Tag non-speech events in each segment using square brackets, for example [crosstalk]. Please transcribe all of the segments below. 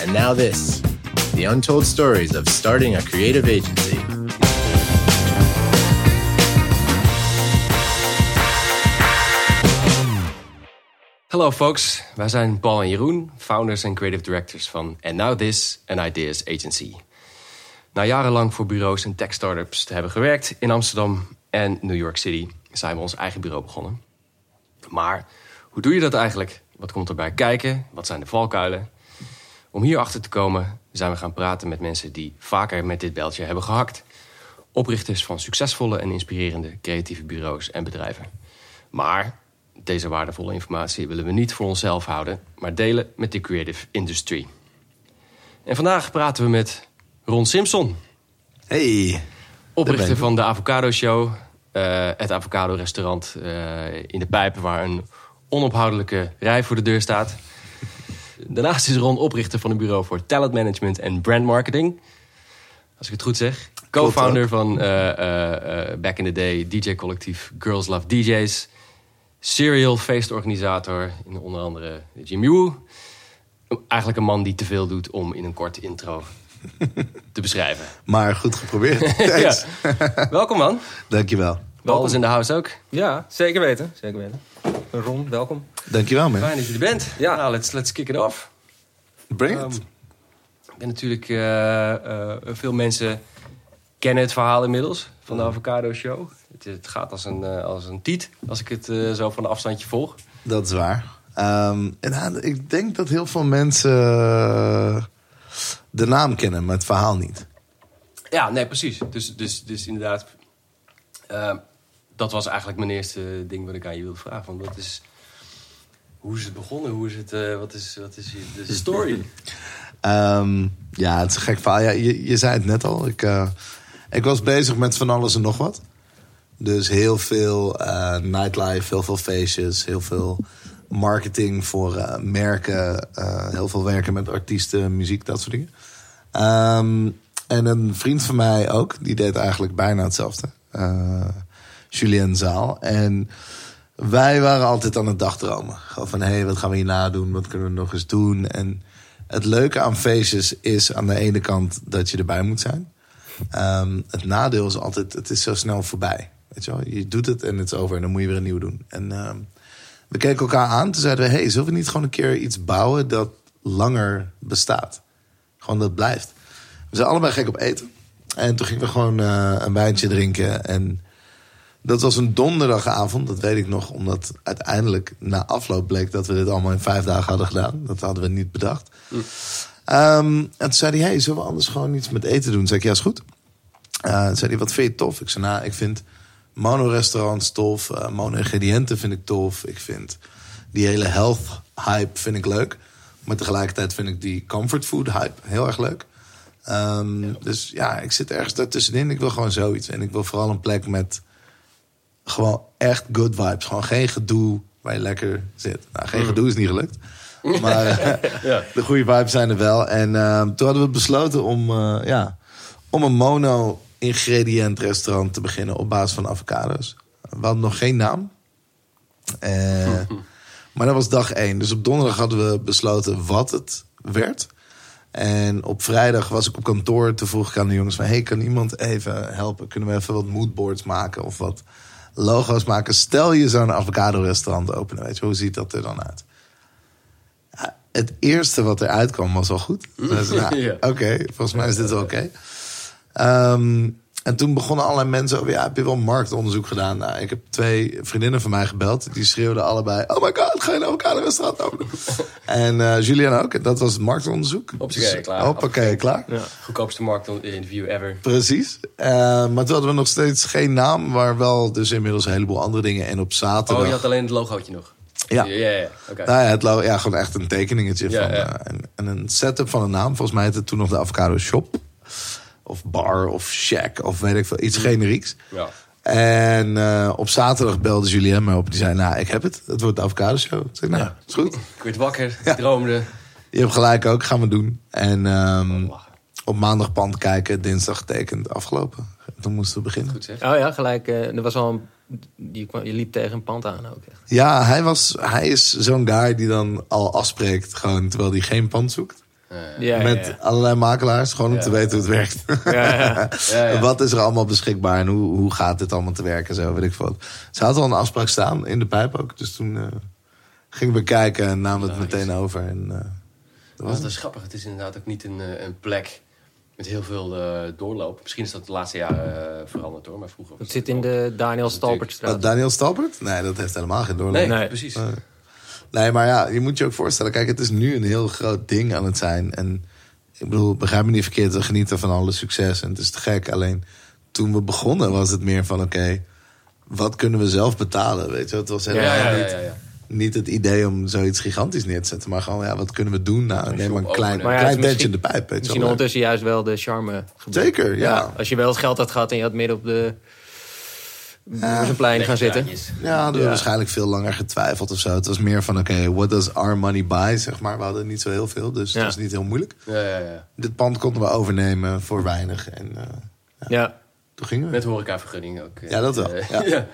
And now this the untold stories of starting a creative agency. Hallo folks, wij zijn Paul en Jeroen, founders en creative directors van And Now This, an Ideas Agency. Na jarenlang voor bureaus en tech startups te hebben gewerkt in Amsterdam en New York City, zijn we ons eigen bureau begonnen. Maar hoe doe je dat eigenlijk? Wat komt erbij kijken? Wat zijn de valkuilen? Om hierachter te komen zijn we gaan praten met mensen die vaker met dit beltje hebben gehakt. Oprichters van succesvolle en inspirerende creatieve bureaus en bedrijven. Maar deze waardevolle informatie willen we niet voor onszelf houden, maar delen met de creative industry. En vandaag praten we met Ron Simpson, Hey. oprichter van de Avocado Show, eh, het Avocado Restaurant eh, in de Pijpen, waar een onophoudelijke rij voor de deur staat. Daarnaast is Ron oprichter van een bureau voor talent management en brand marketing. Als ik het goed zeg. Co-founder van eh, eh, eh, back in the day DJ-collectief Girls Love DJs. Serial feestorganisator in onder andere Jim Woo. Eigenlijk een man die te veel doet om in een korte intro [laughs] te beschrijven. Maar goed geprobeerd. [laughs] Thanks. Welkom man. Dankjewel. Paul is in de house ook. Ja, zeker weten. Zeker weten. Ron, welkom. Dankjewel, man. Fijn dat je er bent. Ja. Nou, let's, let's kick it off. Bring Ehm, it. ik ben natuurlijk... eh, eh, veel mensen kennen het verhaal inmiddels van de Avocado Show. Het, het gaat als een, eh, als een tiet, als ik het eh, zo van een afstandje volg. Dat is waar. Ehm, en nou, ik denk dat heel veel mensen de naam kennen, maar het verhaal niet. Ja, nee, precies. Dus, dus, dus inderdaad... eh, dat was eigenlijk mijn eerste ding wat ik aan je wilde vragen. Want wat is... Hoe is het begonnen? Hoe is het... eh, wat is, wat is de story? Ehm, ja, het is een gek verhaal. Ja, je, je zei het net al. Ik, eh, ik was bezig met van alles en nog wat. Dus heel veel eh, nightlife, heel veel feestjes, heel veel marketing voor merken, heel veel werken met artiesten, muziek, dat soort dingen. Ehm, en een vriend van mij ook, die deed eigenlijk bijna hetzelfde. Julien Zaal. En wij waren altijd aan het dagdromen. Van, hé, hey, wat gaan we hierna doen? Wat kunnen we nog eens doen? En het leuke aan feestjes is aan de ene kant dat je erbij moet zijn. Ehm, het nadeel is altijd, het is zo snel voorbij. Weet je, wel? je doet het en het is over en dan moet je weer een nieuw doen. En ehm, we keken elkaar aan. Toen zeiden we, hey, zullen we niet gewoon een keer iets bouwen dat langer bestaat? Gewoon dat blijft. We zijn allebei gek op eten. En toen gingen we gewoon eh, een wijntje drinken. En dat was een donderdagavond, dat weet ik nog. Omdat uiteindelijk na afloop bleek dat we dit allemaal in vijf dagen hadden gedaan. Dat hadden we niet bedacht. Ehm, en toen zei hij, hey, zullen we anders gewoon iets met eten doen? Toen zei ik, ja, is goed. Eh, toen zei hij, wat vind je tof? Ik zei, nou, ik vind mono-restaurants tof. eh, mono-ingrediënten vind ik tof. Ik vind die hele health-hype vind ik leuk. Maar tegelijkertijd vind ik die comfort food-hype heel erg leuk. Ehm, Dus ja, ik zit ergens daartussenin. Ik wil gewoon zoiets. En ik wil vooral een plek met gewoon echt good vibes. Gewoon geen gedoe waar je lekker zit. Nou, geen gedoe is niet gelukt. Maar [laughs] eh, de goede vibes zijn er wel. En eh, toen hadden we besloten om, eh, ja, om een mono-ingrediënt restaurant te beginnen op basis van avocado's. We hadden nog geen naam. [laughs] Maar dat was dag één. Dus op donderdag hadden we besloten wat het werd. En op vrijdag was ik op kantoor. Toen vroeg ik aan de jongens van... hey, kan iemand even helpen? Kunnen we even wat moodboards maken of wat logo's maken? Stel je zo'n avocado-restaurant openen. Weet je, hoe ziet dat er dan uit? Ja, het eerste wat eruit kwam was al goed. Dus, nou, [laughs] Ja. Oké, volgens mij is dit wel oké. Ehm, en toen begonnen allerlei mensen over... ja, heb je wel marktonderzoek gedaan? Nou, ik heb twee vriendinnen van mij gebeld. Die schreeuwden allebei... oh my god, ga je een avocado-restaurant openen? en eh Julian ook. En dat was het marktonderzoek. Hoppakee, Dus, klaar. Hoppakee, klaar. Goedkoopste marktinterview ever. Precies. Eh, maar toen hadden we nog steeds geen naam, maar wel dus inmiddels een heleboel andere dingen. En op zaterdag. Oh, je had alleen het logootje nog? Ja. Ja, ja, ja. Nou ja, het ja, gewoon echt een tekeningetje Ja, van. ja. eh, en, en een setup van een naam. Volgens mij heette het toen nog de Avocado Shop. Of bar of shack of weet ik veel. Iets generieks. Ja. En eh, op zaterdag belde Julien me op. Die zei, nou, ik heb het. Het wordt de Avocado Show. Ik zei, nou, is goed. Ik werd wakker, ik droomde. Je hebt gelijk ook, gaan we doen. En ehm, op maandag pand kijken, dinsdag getekend, afgelopen. Toen moesten we beginnen. Goed zeg. Oh ja, gelijk. eh, er was al een, je, kwam- je liep tegen een pand aan ook echt. Ja, hij, was, hij is zo'n guy die dan al afspreekt, gewoon terwijl hij geen pand zoekt. Ja, met ja. allerlei makelaars, gewoon om te weten hoe het werkt. Ja, ja. [laughs] Ja, ja. Wat is er allemaal beschikbaar en hoe, hoe gaat dit allemaal te werken? Zo, weet ik veel. Ze had al een afspraak staan in de pijp ook. Dus toen eh, gingen we kijken en namen we het meteen over. En, eh, dat was Dat het. is grappig. Het is inderdaad ook niet een, eh, een plek met heel veel eh, doorloop. Misschien is dat de laatste jaren eh, veranderd hoor, maar vroeger. was Het zit in de Daniel Stalpertstraat. Wat, Daniel Stalpert? Nee, dat heeft helemaal geen doorloop. Nee, Nee. Nee. maar ja, je moet je ook voorstellen. Kijk, het is nu een heel groot ding aan het zijn. En ik bedoel, begrijp me niet verkeerd. We genieten van alle succes en het is te gek. Alleen toen we begonnen was het meer van... Oké, wat kunnen we zelf betalen? Weet je, het was helemaal ja, ja, ja, niet, ja, ja. niet het idee om zoiets gigantisch neer te zetten. Maar gewoon, ja, wat kunnen we doen? Nou, neem maar een klein, openen. Maar ja, klein tentje in de pijp. Weet Misschien ondertussen juist wel de charme. gebleven. Zeker, ja. Als je wel het geld had gehad en je had midden op de een plein gaan zitten. Ja, hadden we Ja. waarschijnlijk veel langer getwijfeld of zo. Het was meer van, oké, what does our money buy? Zeg maar, we hadden niet zo heel veel, dus Ja. het was niet heel moeilijk. Ja, ja, ja. Dit pand konden we overnemen voor weinig. En eh, Ja. toen gingen we. Met horecavergunning ook. eh, Ja, dat wel, eh, ja. [laughs] ja.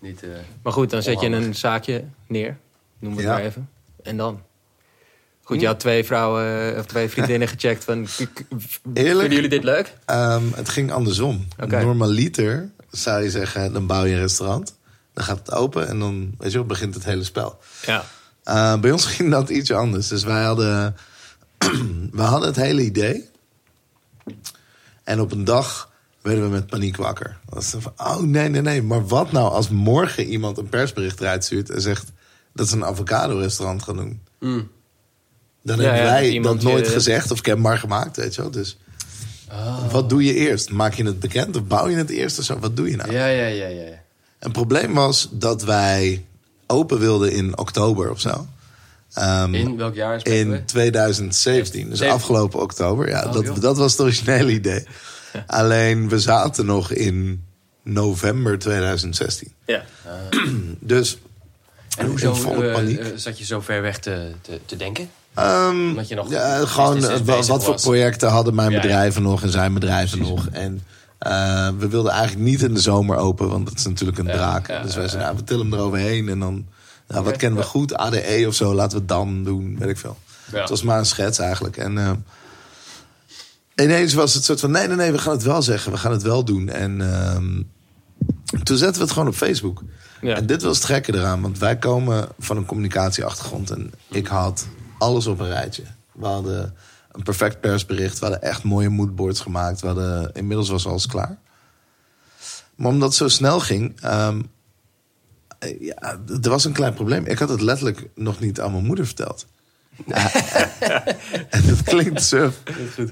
Niet, eh, Maar goed, dan zet je een zaakje neer. Noem het Ja. maar even. En dan? Goed, je had twee vrouwen of twee vriendinnen [laughs] gecheckt van... Eerlijk? Vinden jullie dit leuk? Ehm, het ging andersom. Oké. Normaliter zou je zeggen, dan bouw je een restaurant. Dan gaat het open en dan weet je wel, begint het hele spel. Ja. Eh, bij ons [laughs] ging dat iets anders. Dus wij hadden, [clears throat] we hadden het hele idee. En op een dag werden we met paniek wakker. Dat van, oh nee, nee, nee. Maar wat nou als morgen iemand een persbericht eruit stuurt... en zegt dat ze een avocado-restaurant gaan doen? mm. Dan Ja, hebben wij dat nooit gezegd of kenbaar gemaakt, weet je wel. Dus Oh. wat doe je eerst? Maak je het bekend of bouw je het eerst of zo? Wat doe je nou? Ja, ja, ja, ja. Een probleem was dat wij open wilden in oktober of zo. Ehm, In welk jaar we? in 2017, dus 17. afgelopen oktober. Ja, Oh, dat, joh. dat was het originele idee. [laughs] Alleen we zaten nog in november 2016. Ja. [clears throat] Dus En in hoezo volle eh, paniek. eh, zat je zo ver weg te, te, te denken? Ehm, Omdat je nog ja, business gewoon eh, wat voor projecten hadden mijn Ja, ja. bedrijven nog en zijn bedrijven nog. En eh, we wilden eigenlijk niet in de zomer open, want dat is natuurlijk een Ja, draak. ja, dus wij zeiden, nou, we tillen hem eroverheen en dan, nou, wat kennen we goed? ADE of zo, laten we het dan doen, weet ik veel. Ja. Het was maar een schets eigenlijk. En eh, ineens was het soort van, nee, nee, nee, we gaan het wel zeggen, we gaan het wel doen. En ehm, toen zetten we het gewoon op Facebook. Ja. En dit was het gekke eraan, want wij komen van een communicatieachtergrond. En ik had alles op een rijtje. We hadden een perfect persbericht, we hadden echt mooie moodboards gemaakt. We hadden, inmiddels was alles klaar. Maar omdat het zo snel ging, ehm, eh, ja, er was een klein probleem. Ik had het letterlijk nog niet aan mijn moeder verteld. [laughs] Ja, en dat klinkt suf.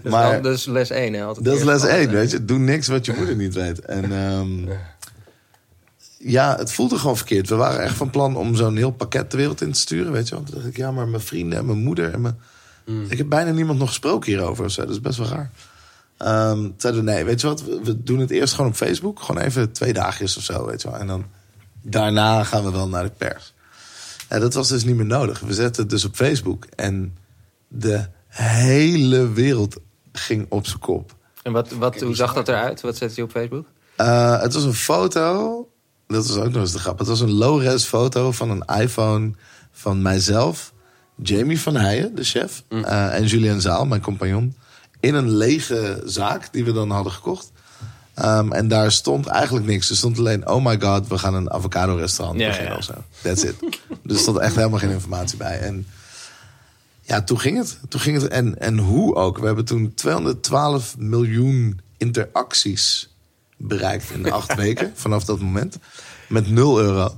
Maar, Maar dat is les 1. Hè, altijd dat is les eerst 1, altijd. weet je. Doe niks wat je moeder niet weet. En ehm, ja, het voelde gewoon verkeerd. We waren echt van plan om zo'n heel pakket de wereld in te sturen, weet je wel. Toen dacht ik, ja, maar mijn vrienden en mijn moeder en mijn... Ik heb bijna niemand nog gesproken hierover of zo. Dat is best wel raar. Ehm toen zeiden we, nee, weet je wat, we, we doen het eerst gewoon op Facebook. Gewoon even twee dagjes of zo, weet je wel. En dan daarna gaan we wel naar de pers. En dat was dus niet meer nodig. We zetten het dus op Facebook. En de hele wereld ging op zijn kop. En wat, wat, hoe zag dat eruit? Wat zette je op Facebook? Eh, het was een foto. Dat was ook nog eens de grap. Het was een low-res foto van een iPhone van mijzelf. Jamie van Heijen, de chef. eh, en Julien Zaal, mijn compagnon. In een lege zaak die we dan hadden gekocht. Ehm, en daar stond eigenlijk niks. Er stond alleen, oh my god, we gaan een avocado restaurant Ja, beginnen ja. of zo. That's it. dus er stond echt helemaal geen informatie bij. En ja, toen ging het. Toen ging het. En, en hoe ook. We hebben toen 212 miljoen interacties bereikt in acht weken. [laughs] Vanaf dat moment. Met 0 euro.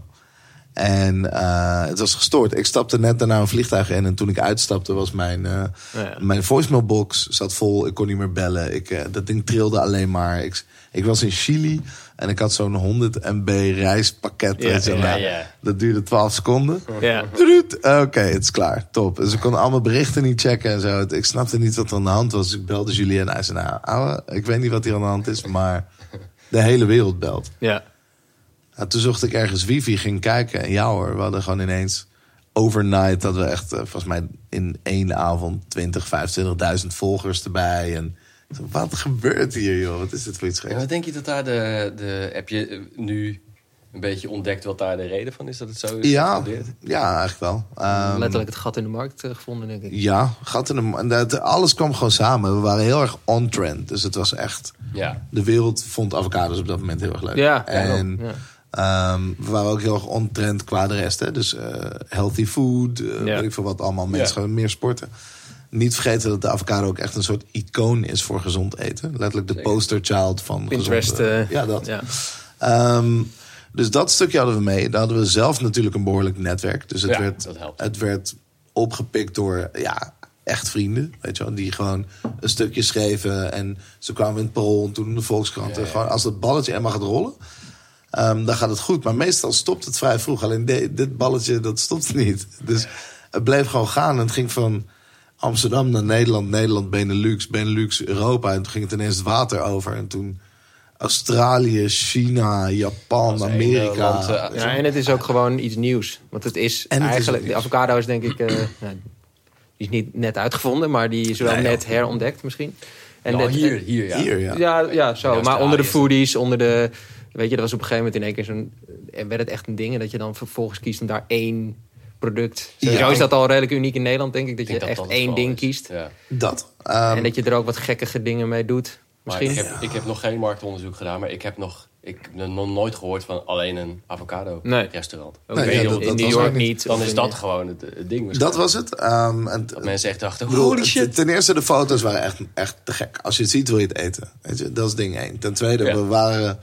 En eh, het was gestoord. Ik stapte net daarna een vliegtuig in. En toen ik uitstapte was mijn, eh, Ja. mijn voicemailbox zat vol. Ik kon niet meer bellen. Ik, eh, dat ding trilde alleen maar. Ik, ik was in Chili. En ik had zo'n 100 MB reispakket. Ja. Dat duurde 12 seconden. Ja. Oké, het is klaar. Top. Dus ik kon allemaal berichten niet checken en zo. Ik snapte niet wat er aan de hand was. Dus ik belde Julien en hij zei... Nou, ouwe, ik weet niet wat hier aan de hand is, maar de hele wereld belt. Ja. Nou, toen zocht ik ergens wifi, ging kijken. En ja hoor, we hadden gewoon ineens overnight... dat we echt, eh, volgens mij in één avond... 20, 25.000 volgers erbij. En wat gebeurt hier, joh? Wat is dit voor iets geks? wat denk je dat daar de, de heb je eh, nu een beetje ontdekt wat daar de reden van is dat het zo is Ja, ja, eigenlijk wel. Ehm, Letterlijk het gat in de markt eh, gevonden, denk ik. Ja, gat in de, en dat, alles kwam gewoon samen. We waren heel erg on-trend. Dus het was echt... Ja. De wereld vond avocados op dat moment heel erg leuk. Ja, en ja. ehm, we waren ook heel erg on-trend qua de rest. Hè? Dus eh, healthy food, eh, Ja. weet ik veel wat allemaal. Mensen Ja. gaan meer sporten. Niet vergeten dat de avocado ook echt een soort icoon is voor gezond eten. Letterlijk de Zeker. poster child van Pinterest. gezond, ja, dat. Ja. Dus dat stukje hadden we mee. Daar hadden we zelf natuurlijk een behoorlijk netwerk. Dus het, Ja, werd, het werd opgepikt door ja, echt vrienden. Weet je wel, die gewoon een stukje schreven. En ze kwamen in het parool en toen in de Volkskrant. Ja. Gewoon, als dat balletje eenmaal gaat rollen, ehm, dan gaat het goed. Maar meestal stopt het vrij vroeg. Alleen de- dit balletje, dat stopt [laughs] niet. Dus het bleef gewoon gaan. En het ging van Amsterdam naar Nederland, Nederland, Benelux, Benelux, Europa. En toen ging het ineens het water over. En toen Australië, China, Japan, Amerika. land, eh, Ja, en het is ook gewoon iets nieuws. Want het is En het is eigenlijk... de avocado is denk ik... eh, nou, die is niet net uitgevonden, maar die is wel Nee, net herontdekt misschien. En Nou, hier, hier, ja. Hier, ja. Ja, ja, zo. Maar onder de foodies, onder de... Weet je, dat was op een gegeven moment in één keer zo'n... En werd het echt een ding en dat je dan vervolgens kiest om daar één product... Ja. is dat al redelijk uniek in Nederland, denk ik. Dat je echt dat één ding is. kiest. Ja. Dat. Ehm, en dat je er ook wat gekkige dingen mee doet. Misschien. ik heb, ik heb nog geen marktonderzoek gedaan, maar ik heb nog, ik heb nog nooit gehoord van alleen een avocado Nee. restaurant. Ook Nee, in ja, New- dat- in dat New was York niet. Dan is dat gewoon het, het ding. dat was het. Ehm, en Dat mensen echt dachten, holy het- shit. Ten eerste, de foto's waren echt, echt te gek. Als je het ziet, wil je het eten. Weet je? Dat is ding één. Ten tweede, Ja. we waren...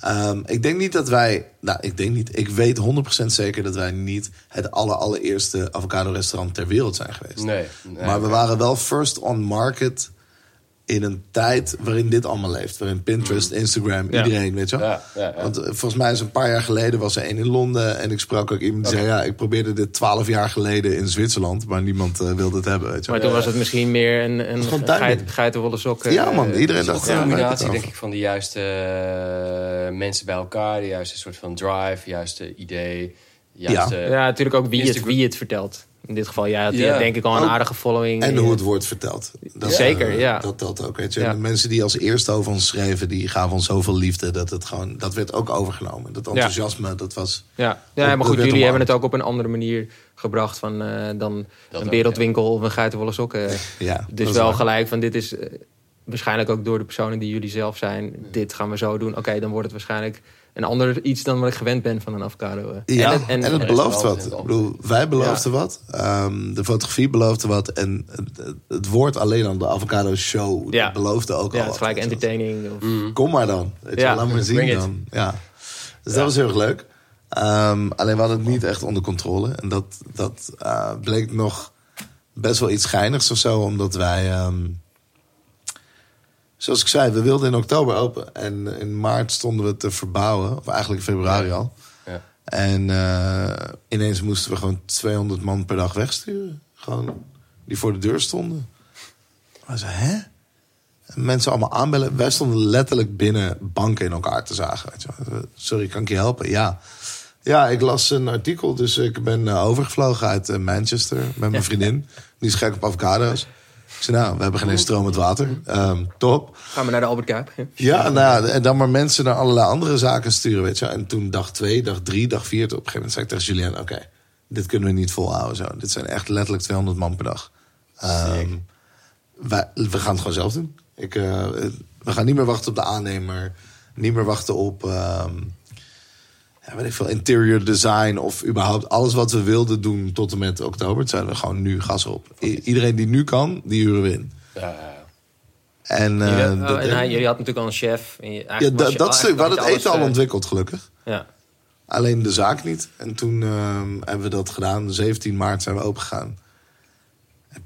ehm, ik denk niet dat wij... Nou, ik denk niet. Ik weet 100% zeker dat wij niet... het aller, allereerste avocado-restaurant ter wereld zijn geweest. Nee. nee, maar we waren wel first on market... in een tijd waarin dit allemaal leeft. Waarin Pinterest, Instagram, Ja. iedereen, weet je wel. Ja, ja, ja. Want eh, volgens mij is een paar jaar geleden was er één in Londen. En ik sprak ook iemand die zei... ja, ik probeerde dit twaalf jaar geleden in Zwitserland... maar niemand eh, wilde het hebben, weet je wel. Maar toen was het misschien meer een, een geit, geitenwolle sok. Ja, eh, man, iedereen Het is dacht, een ja, combinatie, denk ik, van de juiste eh, mensen bij elkaar. De juiste soort van drive, juiste idee. Juiste, Ja, natuurlijk ook wie het, Instagram- wie het vertelt. In dit geval, had Ja. denk ik al een aardige following. En hoe het wordt verteld. Dat, Zeker, eh, ja. Dat telt ook, weet je. Ja. De mensen die als eerste over ons schreven... die gaven ons zoveel liefde. Dat, het gewoon, dat werd ook overgenomen. Dat enthousiasme, dat was... Ja, Dat- ja maar dat goed, jullie hebben het ook op een andere manier gebracht van, eh, dan Dat een ook, wereldwinkel of een geitenwolle sokken. [laughs] Ja, dus dat wel waar. gelijk van dit is eh, waarschijnlijk ook door de personen die jullie zelf zijn. Dit gaan we zo doen. Oké, dan wordt het waarschijnlijk een ander iets dan wat ik gewend ben van een avocado. eh. Ja, en het, en, en het belooft wat. Ik bedoel, wij beloofden wat. Ehm, de fotografie beloofde wat. En het, het- woord alleen al de avocado show Ja. dat beloofde ook ja, al het is wat, gelijk entertaining. Of, Kom maar dan. Weet Ja. laat maar zien it. dan. Ja. Dus dat was heel erg leuk. Ehm, alleen we hadden het niet echt onder controle. En dat, dat eh, bleek nog best wel iets geinigs of zo. Omdat wij... ehm, zoals ik zei, we wilden in oktober open. En in maart stonden we te verbouwen. Of eigenlijk februari al. Ja. En eh, ineens moesten we gewoon 200 man per dag wegsturen. Gewoon die voor de deur stonden. We zeiden, hè? En mensen allemaal aanbellen. Wij stonden letterlijk binnen banken in elkaar te zagen. Weet je. Sorry, kan ik je helpen? Ja. Ja, ik las een artikel, dus ik ben eh, overgevlogen uit eh, Manchester met mijn vriendin. Die is gek op avocado's. Zei, nou, we hebben geen eens stromend water. Ehm, top. gaan we naar de Albert Kuip. Ja, nou, en dan maar mensen naar allerlei andere zaken sturen, weet je. En toen dag twee, dag drie, dag vier, op een gegeven moment zei ik tegen Julien... oké, dit kunnen we niet volhouden zo. Dit zijn echt letterlijk 200 man per dag. Wij, we gaan het gewoon zelf doen. Ik, eh, we gaan niet meer wachten op de aannemer. Niet meer wachten op... ehm, ja, weet ik veel, interior design of überhaupt alles wat we wilden doen tot en met oktober. Het zijn we gewoon nu gas op. I- iedereen die nu kan, die huren we in. Ja. En, eh, Jullie- oh, dat- en hij, jullie had natuurlijk al een chef. En je, ja, dat, je- dat stuk, we hadden het eten al eh, ontwikkeld, gelukkig. Ja. Alleen de zaak niet. En toen ehm, hebben we dat gedaan. 17 maart zijn we open gegaan.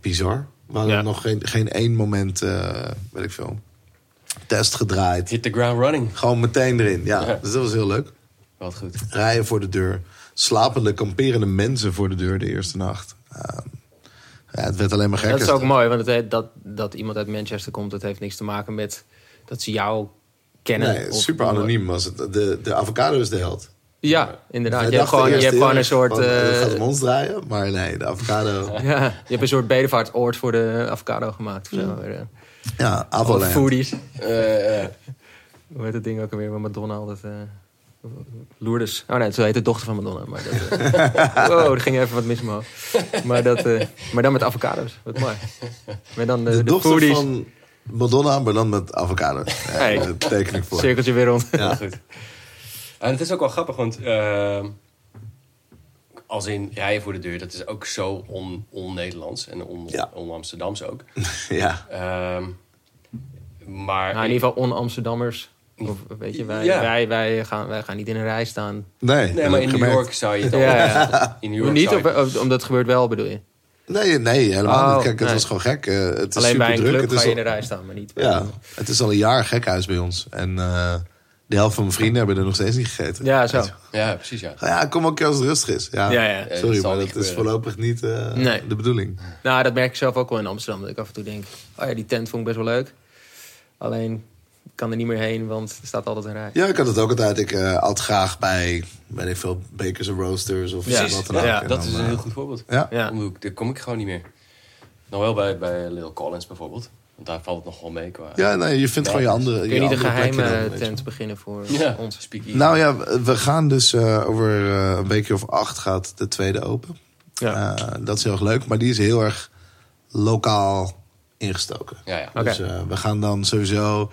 Bizar. We hadden Ja. nog geen, geen één moment, eh, weet ik veel, test gedraaid. Hit the ground running. Gewoon meteen erin. Ja, Ja. dus dat was heel leuk. Wat goed. Rijen voor de deur. Slapende, kamperende mensen voor de deur de eerste nacht. Ehm, ja, het werd alleen maar gekker. Dat is ook mooi, want het, dat, dat iemand uit Manchester komt, dat heeft niks te maken met dat ze jou kennen. Nee, of- super anoniem was het. De, de avocado is de held. Ja, inderdaad. Je hebt gewoon, je hebt gewoon een soort. van, het gaat om ons draaien. Maar nee, de avocado. [laughs] ja, je hebt een soort bedevaartsoord voor de avocado gemaakt. Of zo. Eh, Ja, Of Avoland. foodies. [laughs] Eh, Hoe heet dat ding ook alweer waar Madonna altijd... Lourdes. Oh nee, zo heet de dochter van Madonna. Maar dat, eh, [laughs] wow, er ging even wat mis omhoog. Maar, dat, eh, maar dan met avocado's. Wat mooi. Maar dan de, De, de dochter foodies. van Madonna, maar dan met avocado. Ja, Hey. Dat teken ik voor. Cirkeltje weer rond. Ja. Goed. En het is ook wel grappig, want eh, als in rijden voor de deur, dat is ook zo on- on-Nederlands en Ja. on-Amsterdams ook. [laughs] ja. Ehm, maar Nou, in ieder geval on-Amsterdammers. Of, weet je, wij, Ja. wij, wij, gaan, wij gaan niet in een rij staan. Nee, nee, maar in New. York zou je het al. Ja, ja. In New York niet, zou je- of, of- omdat het gebeurt wel, bedoel je? Nee, nee, helemaal Oh, niet. Kijk, het nee. was gewoon gek. Eh, het is Alleen bij een superdruk. club Het ga is je in de rij staan, maar niet bij Ja, het is al een jaar gekhuis bij ons. En eh, de helft van mijn vrienden hebben er nog steeds niet gegeten. Ja, zo. Ja, precies, ja. Ja, kom ook een als het rustig is. Ja, Ja, ja. dat Sorry, maar dat is voorlopig niet eh, Nee. de bedoeling. Nou, dat merk ik zelf ook wel in Amsterdam. Dat ik af en toe denk, oh ja, die tent vond ik best wel leuk. Alleen, kan er niet meer heen, want er staat altijd een rij. Ja, ik had het ook altijd. Ik eh at graag bij, weet ik veel, Bakers en Roasters of Ja, wat dan Ja, ook. ja, dat dan, is een eh, heel goed voorbeeld. Ja, Daar kom ik gewoon niet meer. Nog wel bij, bij Little Collins bijvoorbeeld. Want daar valt het nog wel mee qua... ja nee, je vindt gewoon je andere Kun je niet een geheime dan, tent beginnen voor Ja, ons? speakeasy. Nou ja, we gaan dus eh, over eh, een weekje of acht gaat de tweede open. Ja. Eh, dat is heel erg leuk, maar die is heel erg lokaal ingestoken. Ja, ja. Oké. Dus eh, we gaan dan sowieso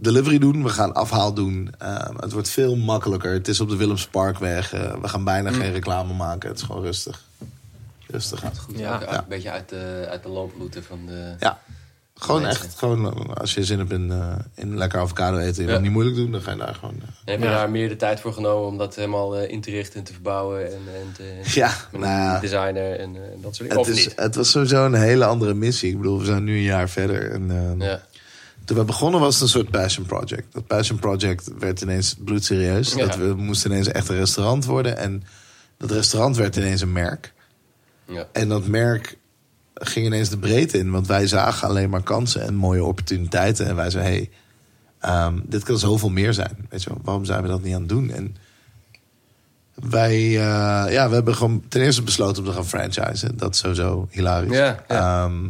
delivery doen. We gaan afhaal doen. Eh, het wordt veel makkelijker. Het is op de Willemsparkweg. Eh, we gaan bijna Mm. geen reclame maken. Het is gewoon rustig. Rustig. Goed, Ja. ook een beetje uit de, uit de looproute van de... Ja. Gewoon Mensen. echt, gewoon eh, als je zin hebt in, eh, in lekker avocado eten, je Ja. het niet moeilijk doen, dan ga je daar gewoon. heb je Ja. daar meer de tijd voor genomen om dat helemaal in te richten en te verbouwen en, en te, Ja, met nou designer en dat soort dingen? Het, Of is, niet? het was sowieso een hele andere missie. Ik bedoel, we zijn nu een jaar verder. En, eh, Ja. Toen we begonnen was het een soort passion project. Dat passion project werd ineens bloedserieus. Ja. Dat we moesten ineens echt een restaurant worden. En dat restaurant werd ineens een merk. Ja. En dat merk ging ineens de breedte in. Want wij zagen alleen maar kansen en mooie opportuniteiten. En wij zeiden, hey, ehm, dit kan zoveel meer zijn. Weet je wel, waarom zijn we dat niet aan het doen? En wij, eh, ja, we hebben gewoon ten eerste besloten om te gaan franchisen. Dat is sowieso hilarisch. Ja, ja. Ehm,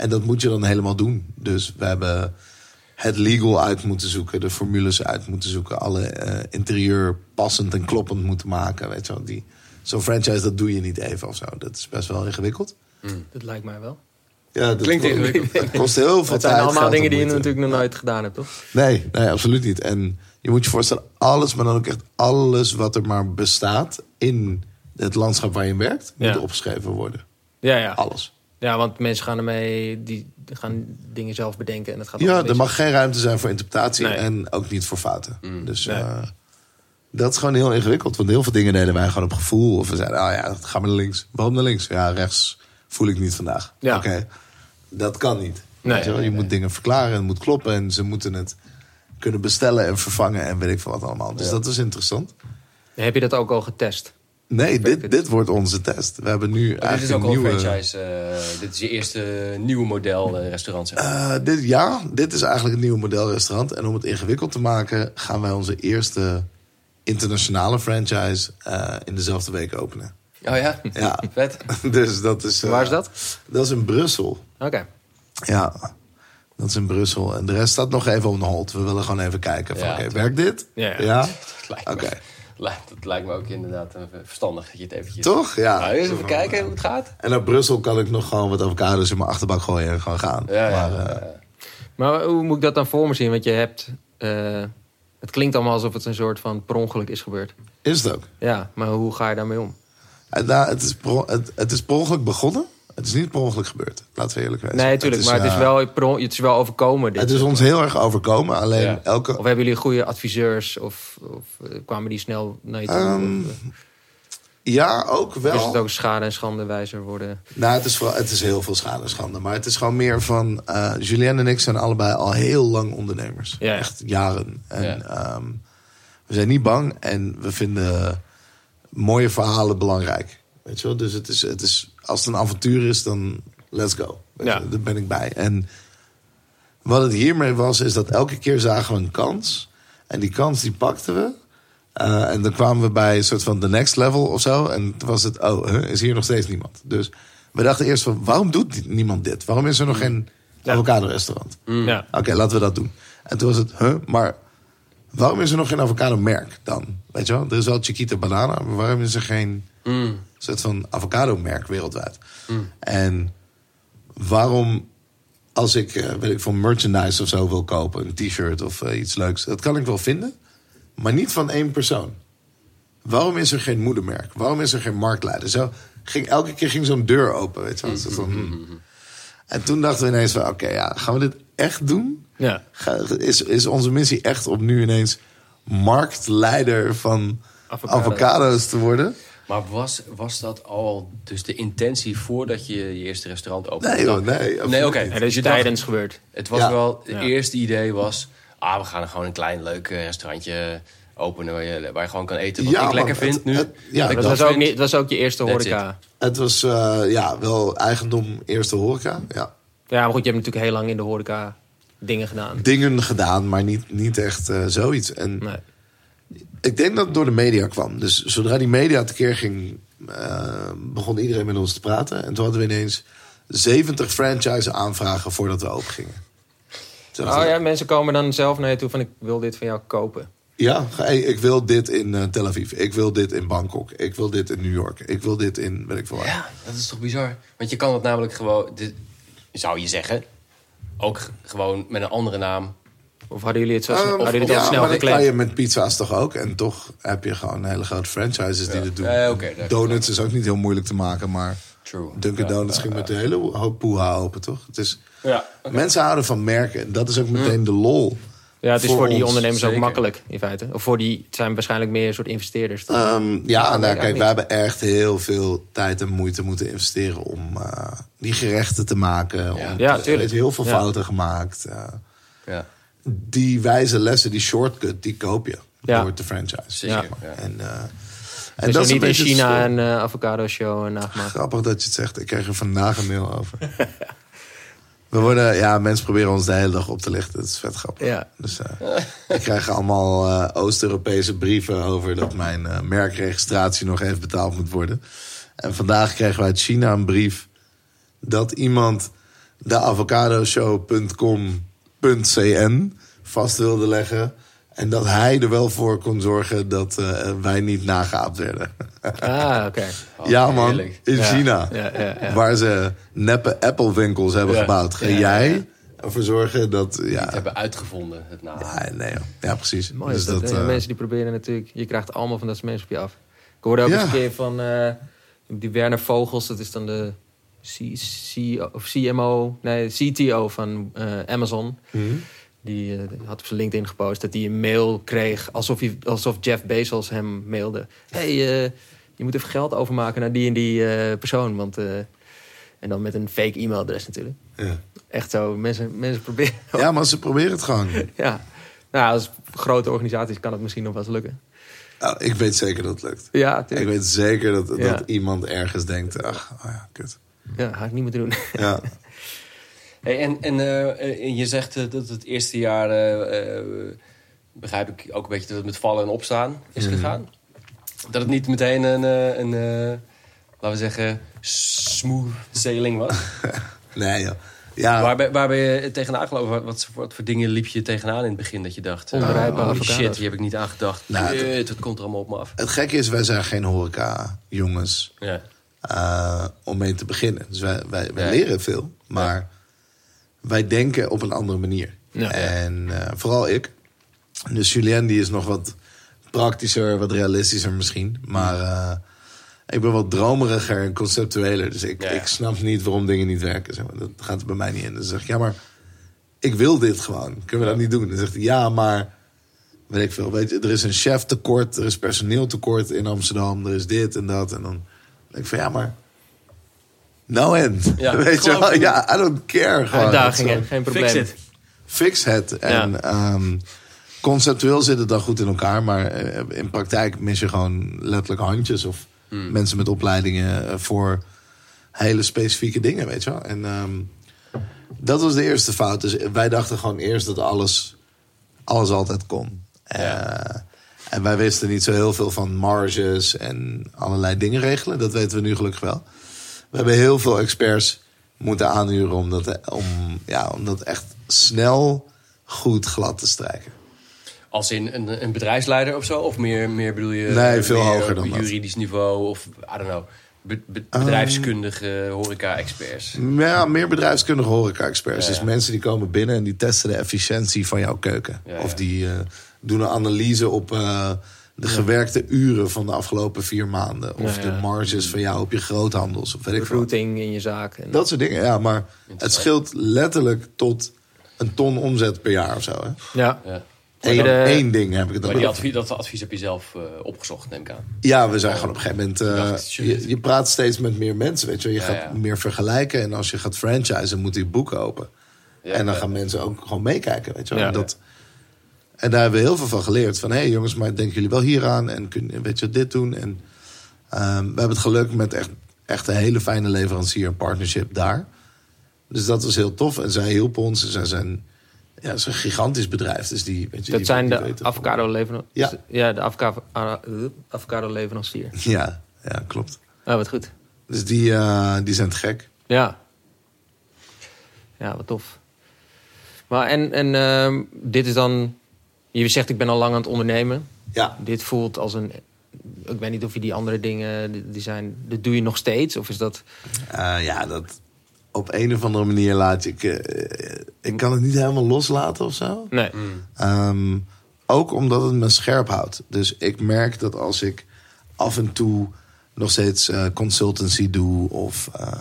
en dat moet je dan helemaal doen. Dus we hebben het legal uit moeten zoeken, de formules uit moeten zoeken, alle eh, interieur passend en kloppend moeten maken. Weet je wel, die zo'n franchise dat doe je niet even of zo. Dat is best wel ingewikkeld. Dat lijkt mij wel. Ja, dat Klinkt ingewikkeld. [laughs] Het kost heel veel Het tijd. zijn allemaal dingen die je natuurlijk nog nooit gedaan hebt, toch? Nee, nee, absoluut niet. En je moet je voorstellen, alles, maar dan ook echt alles wat er maar bestaat in het landschap waar je werkt, moet Ja. opgeschreven worden. Ja, ja. Alles. Ja, want mensen gaan ermee, die gaan dingen zelf bedenken en het gaat Ja, er mag geen ruimte zijn voor interpretatie Nee. en ook niet voor fouten. Dus Nee. eh, dat is gewoon heel ingewikkeld. Want heel veel dingen deden wij gewoon op gevoel. Of we zeiden, oh ja, ga maar naar links. Waarom naar links? Ja, rechts voel ik niet vandaag. Ja. Oké, dat kan niet. Nee, je moet dingen verklaren en het moet kloppen. En ze moeten het kunnen bestellen en vervangen en weet ik veel wat allemaal. Dus Ja. dat is interessant. Heb je dat ook al getest? Nee, dit, het? dit wordt onze test. We hebben nu Maar dit is ook een al een nieuwe... franchise. eh, dit is je eerste nieuwe model eh, restaurant. Zeg. maar. Eh, dit, ja, dit is eigenlijk een nieuw modelrestaurant. En om het ingewikkeld te maken, gaan wij onze eerste internationale franchise eh, in dezelfde week openen. oh ja? Ja, [laughs] Vet. [laughs] dus dat is. eh, Waar is dat? Dat is in Brussel. Oké. Ja, dat is in Brussel. En de rest staat nog even on hold. We willen gewoon even kijken. Van, Ja, oké, werkt dit? Ja, ja. [laughs] Oké. Dat lijkt me ook inderdaad eh, verstandig dat je het eventjes... Toch? Ja. Nou, eens even van, kijken eh, hoe het gaat. En naar Brussel kan ik nog gewoon wat avocados in mijn achterbak gooien en gewoon gaan. Ja, ja, maar, eh, ja. Maar hoe moet ik dat dan voor me zien? Want je hebt... eh, het klinkt allemaal alsof het een soort van per ongeluk is gebeurd. is het ook. Ja, maar hoe ga je daarmee om? En, nou, het, is per, het, het is per ongeluk begonnen. Het is niet per ongeluk gebeurd. Laten we eerlijk zijn. Nee, natuurlijk. Maar het is, eh, wel, het is wel overkomen. Dit. Het is ons heel erg overkomen. Alleen Ja. elke. Of hebben jullie goede adviseurs? Of, of eh, kwamen die snel naar je toe? Ehm, eh, Ja, ook is het wel. ook schade en schande wijzer worden? Nou, het is, vooral, het is heel veel schade en schande. Maar het is gewoon meer van. eh Julien en ik zijn allebei al heel lang ondernemers. Ja. Echt jaren. En Ja. ehm, we zijn niet bang en we vinden mooie verhalen belangrijk. Weet je wel? Dus het is, het is, als het een avontuur is, dan let's go. Ja. Daar ben ik bij. En wat het hiermee was, is dat elke keer zagen we een kans. En die kans die pakten we. Eh, en dan kwamen we bij een soort van the next level of zo. En toen was het, oh, huh, is hier nog steeds niemand. Dus we dachten eerst van, waarom doet niemand dit? Waarom is er nog geen Ja. avocado restaurant? Ja. Oké, laten we dat doen. En toen was het, huh, maar Waarom is er nog geen avocado-merk dan? Weet je wel, er is wel Chiquita Banana, maar waarom is er geen Mm. Soort van avocado-merk wereldwijd? En waarom, als ik, eh, weet ik, van merchandise of zo wil kopen, een t-shirt of eh, iets leuks, dat kan ik wel vinden, maar niet van één persoon. Waarom is er geen moedermerk? Waarom is er geen marktleider? Zo ging, elke keer ging zo'n deur open, weet je wel. Van, hmm. En toen dachten we ineens van, oké, ja, gaan we dit echt doen? Ja. Is, is onze missie echt om nu ineens marktleider van Avocado. avocado's te worden? Maar was, was dat al dus de intentie voordat je je eerste restaurant opende? Nee, joh, nee. Nee, oké. En dat is tijdens gebeurd. Het was Ja. wel, het Ja. eerste idee was... Ah, we gaan gewoon een klein leuk eh, restaurantje openen... waar je, waar je gewoon kan eten wat Ja, ik lekker het- vind nu. het- ja, Dat was, ook niet, dat was ook je eerste That's horeca. Het was eh, ja, wel eigendom eerste horeca. Ja. Ja, maar goed, je hebt natuurlijk heel lang in de horeca dingen gedaan. Dingen gedaan, maar niet, niet echt eh, zoiets. En Nee. Ik denk dat het door de media kwam. Dus zodra die media tekeer ging, eh, begon iedereen met ons te praten. En toen hadden we ineens 70 franchise aanvragen voordat we open gingen. Toen Oh ja, mensen komen dan zelf naar je toe van ik wil dit van jou kopen. Ja, hey, ik wil dit in eh, Tel Aviv. Ik wil dit in Bangkok. Ik wil dit in New York. Ik wil dit in, weet ik veel waar. Ja, dat is toch bizar? Want je kan het namelijk gewoon... Dit, zou je zeggen... Ook gewoon met een andere naam... Of hadden jullie het zo Ehm, hadden jullie ja, snel maar dat kan gekleed? je met pizza's toch ook. En toch heb je gewoon hele grote franchises die dat doen. Donuts is ook niet heel moeilijk te maken, maar True. Dunkin' Ja, Donuts ging met een hele hoop poeha open, toch? Het is. Mensen houden van merken. Dat is ook meteen de lol. Ja, het is voor, die ondernemers ook makkelijk in feite. Of voor die, het zijn waarschijnlijk meer een soort investeerders. Ehm, ja, nou, kijk, niet. we hebben echt heel veel tijd en moeite moeten investeren om eh, die gerechten te maken. Om, Ja, te- tuurlijk. weet je, heel veel Ja. fouten gemaakt. eh. Ja, die wijze lessen, die shortcut, die koop je Ja. door de franchise. zeker. Ja. En, eh, en dus dat is niet in China een eh, avocado show uh, nagemaakt. Grappig dat je het zegt. Ik kreeg er vandaag een mail over. We worden, ja, mensen proberen ons de hele dag op te lichten. Het is vet grappig. Ja. Dus eh, ik krijg allemaal Oost-Europese brieven over dat mijn merkregistratie nog even betaald moet worden. En vandaag kregen we uit China een brief dat iemand de avocadoshow.com.cn vast wilde leggen. En dat hij er wel voor kon zorgen dat eh, wij niet nagaapt werden. Ah, oké. [laughs] ja, man. heerlijk. In Ja. China. Ja, ja, ja. Waar ze neppe Apple-winkels hebben Ja. gebouwd. Ga Ja, jij ja, ervoor zorgen dat. Ja, hebben uitgevonden, het naam. Ah, nee, ja precies. Mooi dus dat, eh, mensen die proberen natuurlijk... Je krijgt allemaal van dat soort mensen op je af. Ik hoorde ook Ja. eens een keer van eh, die Werner Vogels. Dat is dan de C- of CMO, nee, CTO van eh, Amazon. mhm. Die eh, had op zijn LinkedIn gepost dat hij een mail kreeg... alsof, hij, alsof Jeff Bezos hem mailde. hey, eh, je moet even geld overmaken naar die en die persoon. Want, en dan met een fake e-mailadres natuurlijk. ja. Echt zo, mensen, mensen proberen... [laughs] ja, maar ze proberen het gewoon. [laughs] Ja. Nou, als grote organisaties kan het misschien nog wel eens lukken. Nou, ik weet zeker dat het lukt. Ja, Ik weet zeker dat, Ja. dat iemand ergens denkt: ach, oh ja, kut. Ja, ga ik niet moeten doen. Ja. [laughs] Hey, en en eh, eh, je zegt eh, dat het eerste jaar, begrijp ik ook een beetje dat het met vallen en opstaan is Mhm. gegaan. Dat het niet meteen een, eh, een eh, laten we zeggen, smooth sailing was. [laughs] Nee, joh. Ja, Waar, ben, waar ben je tegenaan gelopen? Wat, wat, voor dingen liep je tegenaan in het begin dat je dacht... holy avocados. shit, hier heb ik niet aan gedacht. Nou, het- komt er allemaal op me af. het gekke is, wij zijn geen horeca-jongens Ja. Eh, om mee te beginnen. Dus wij, wij, wij Ja. leren veel, maar wij denken op een andere manier. Ja. En eh, vooral ik. Dus Julien die is nog wat praktischer, wat realistischer misschien. Maar eh, ik ben wat dromeriger en conceptueler. Dus ik, ik snap niet waarom dingen niet werken. Zeg maar. Dat gaat er bij mij niet in. Dus dan zeg ik, ja, maar ik wil dit gewoon. Kunnen we dat niet doen? Dan zegt hij, ja, maar... Weet ik veel. Weet je, er is een chef tekort, er is personeel tekort in Amsterdam, er is dit en dat. En dan denk ik van, ja, maar... No end. Ja, [laughs] Weet je wel? Ja, I don't care. Gewoon. Uitdagingen, Het geen Fix probleem. it. fix het. En ehm, conceptueel zit het dan goed in elkaar, maar eh, in praktijk mis je gewoon letterlijk handjes of Hmm. mensen met opleidingen eh, voor hele specifieke dingen, weet je wel. En ehm, dat was de eerste fout. Dus wij dachten gewoon eerst dat alles, alles altijd kon. Ja. Eh, en wij wisten niet zo heel veel van marges en allerlei dingen regelen. Dat weten we nu gelukkig wel. We hebben heel veel experts moeten aanhuren om dat, om, ja, om dat echt snel goed glad te strijken. Als in een, een bedrijfsleider of zo? Of meer, meer bedoel je... Nee, veel meer hoger dan op dat. juridisch niveau of, I don't know, be- be- Ehm. bedrijfskundige horeca-experts. Ja, meer bedrijfskundige horeca-experts. Ja. Dus mensen die komen binnen en die testen de efficiëntie van jouw keuken. Ja, Of die eh, doen een analyse op eh, de gewerkte uren van de afgelopen vier maanden. Of Ja, de marges van jou op je groothandels. Of weet ik veel. Recruiting in je zaak. En, Dat soort dingen, ja. Maar het scheelt letterlijk tot een ton omzet per jaar of zo. Hè? ja. Eén, de- één ding heb ik het Maar advies, dat advies heb je zelf eh, opgezocht, neem ik aan. Ja, we zijn gewoon op een gegeven moment... eh, dacht, je, je praat steeds met meer mensen, weet je wel. Je Ja, gaat ja. meer vergelijken. En als je gaat franchisen, moet die boeken open. Ja, en dan ja. gaan mensen ook gewoon meekijken, weet je wel. Ja. En, dat, en daar hebben we heel veel van geleerd. Van, hé hey, jongens, maar denken jullie wel hieraan? En kun, weet je, dit doen? En ehm, we hebben het geluk met echt, echt een hele fijne leverancier en partnership daar. Dus dat was heel tof. En zij hielpen ons. En zij zijn, ja, het is een gigantisch bedrijf. Dus die, weet je, Dat die- zijn die de weten- avocado leverancier. Ja. ja, de avocado, avocado leverancier. [laughs] Ja, ja, klopt. Oh, wat goed. Dus die, eh, die zijn te gek. Ja. Ja, wat tof. Maar en, en ehm, dit is dan... Je zegt ik ben al lang aan het ondernemen. Ja, Dit voelt als een... Ik weet niet of je die andere dingen... Die die zijn, dat doe je nog steeds? Of is dat... Eh, ja, dat op een of andere manier laat. Ik, eh, ik kan het niet helemaal loslaten of zo. Nee. Ehm, ook omdat het me scherp houdt. Dus ik merk dat als ik af en toe nog steeds eh, consultancy doe of eh,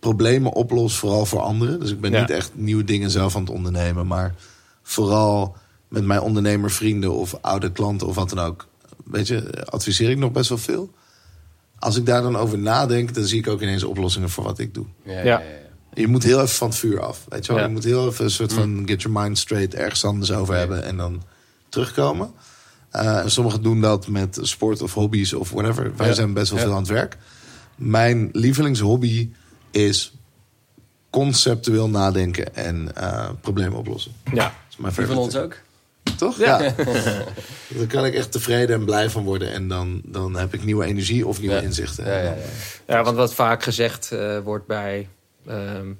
problemen oplos, vooral voor anderen. Dus ik ben Ja. niet echt nieuwe dingen zelf aan het ondernemen, maar vooral met mijn ondernemervrienden of oude klanten of wat dan ook. Weet je, adviseer ik nog best wel veel. Als ik daar dan over nadenk, dan zie ik ook ineens oplossingen voor wat ik doe. Ja, ja. Ja. ja, ja. Je moet heel even van het vuur af. Weet je wel? Ja. Je moet heel even een soort van get your mind straight ergens anders over hebben en dan terugkomen. Eh, en sommigen doen dat met sport of hobby's of whatever. Wij Ja. zijn best wel Ja. veel aan het werk. Mijn lievelingshobby is conceptueel nadenken en eh, problemen oplossen. Ja. Dat is mijn Die van ons ook? Toch? Ja. Ja. [laughs] Daar kan ik echt tevreden en blij van worden. En dan, dan heb ik nieuwe energie of nieuwe Ja. inzichten. Ja, ja, ja. Ja, want wat vaak gezegd eh, wordt bij ehm,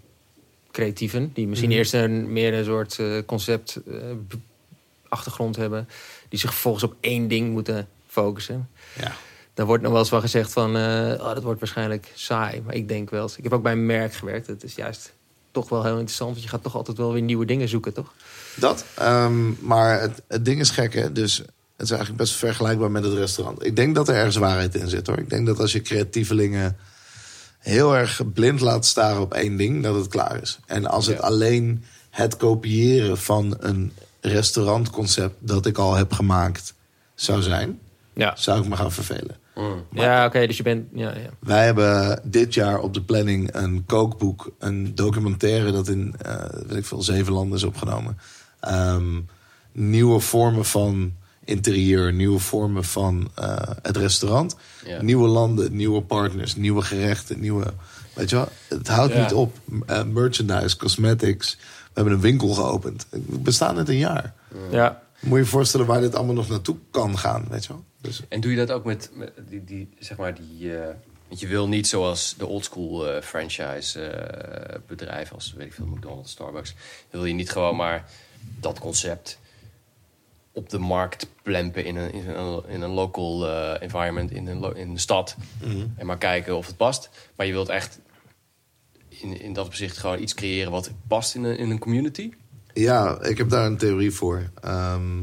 creatieven, die misschien Mhm. eerst een, meer een soort eh, concept eh, achtergrond hebben, die zich vervolgens op één ding moeten focussen. Ja. Dan wordt nog wel eens wel gezegd van, eh, oh, dat wordt waarschijnlijk saai. Maar ik denk wel eens, ik heb ook bij een merk gewerkt. Het is juist toch wel heel interessant, want je gaat toch altijd wel weer nieuwe dingen zoeken, toch? Dat. ehm, maar het, het ding is gek, hè? Dus het is eigenlijk best vergelijkbaar met het restaurant. Ik denk dat er ergens waarheid in zit, hoor. Ik denk dat als je creatievelingen heel erg blind laat staren op één ding, dat het klaar is. En als het Ja. alleen het kopiëren van een restaurantconcept dat ik al heb gemaakt zou zijn, Ja, zou ik me gaan vervelen. Mm. ja oké, dus je bent, ja, ja. Wij hebben dit jaar op de planning een kookboek, een documentaire dat in eh, weet ik veel, zeven landen is opgenomen. Ehm, nieuwe vormen van interieur, nieuwe vormen van eh, het restaurant, Ja. nieuwe landen, nieuwe partners, nieuwe gerechten, nieuwe. Weet je wel, het houdt Ja. niet op. Eh, merchandise, cosmetics. We hebben een winkel geopend. We bestaan net een jaar. ja. Moet je je voorstellen waar dit allemaal nog naartoe kan gaan, weet je wel? Dus, En doe je dat ook met, met die, die, zeg maar, die... eh, want je wil niet zoals de oldschool eh franchise eh bedrijven als, weet ik veel, McDonald's, Starbucks. Wil je niet gewoon maar dat concept op de markt plempen in een, in een, in een local eh, environment, in een, in een stad. En maar kijken of het past. Maar je wilt echt in, in dat opzicht gewoon iets creëren wat past in een, in een community. Ja, ik heb daar een theorie voor. Ehm,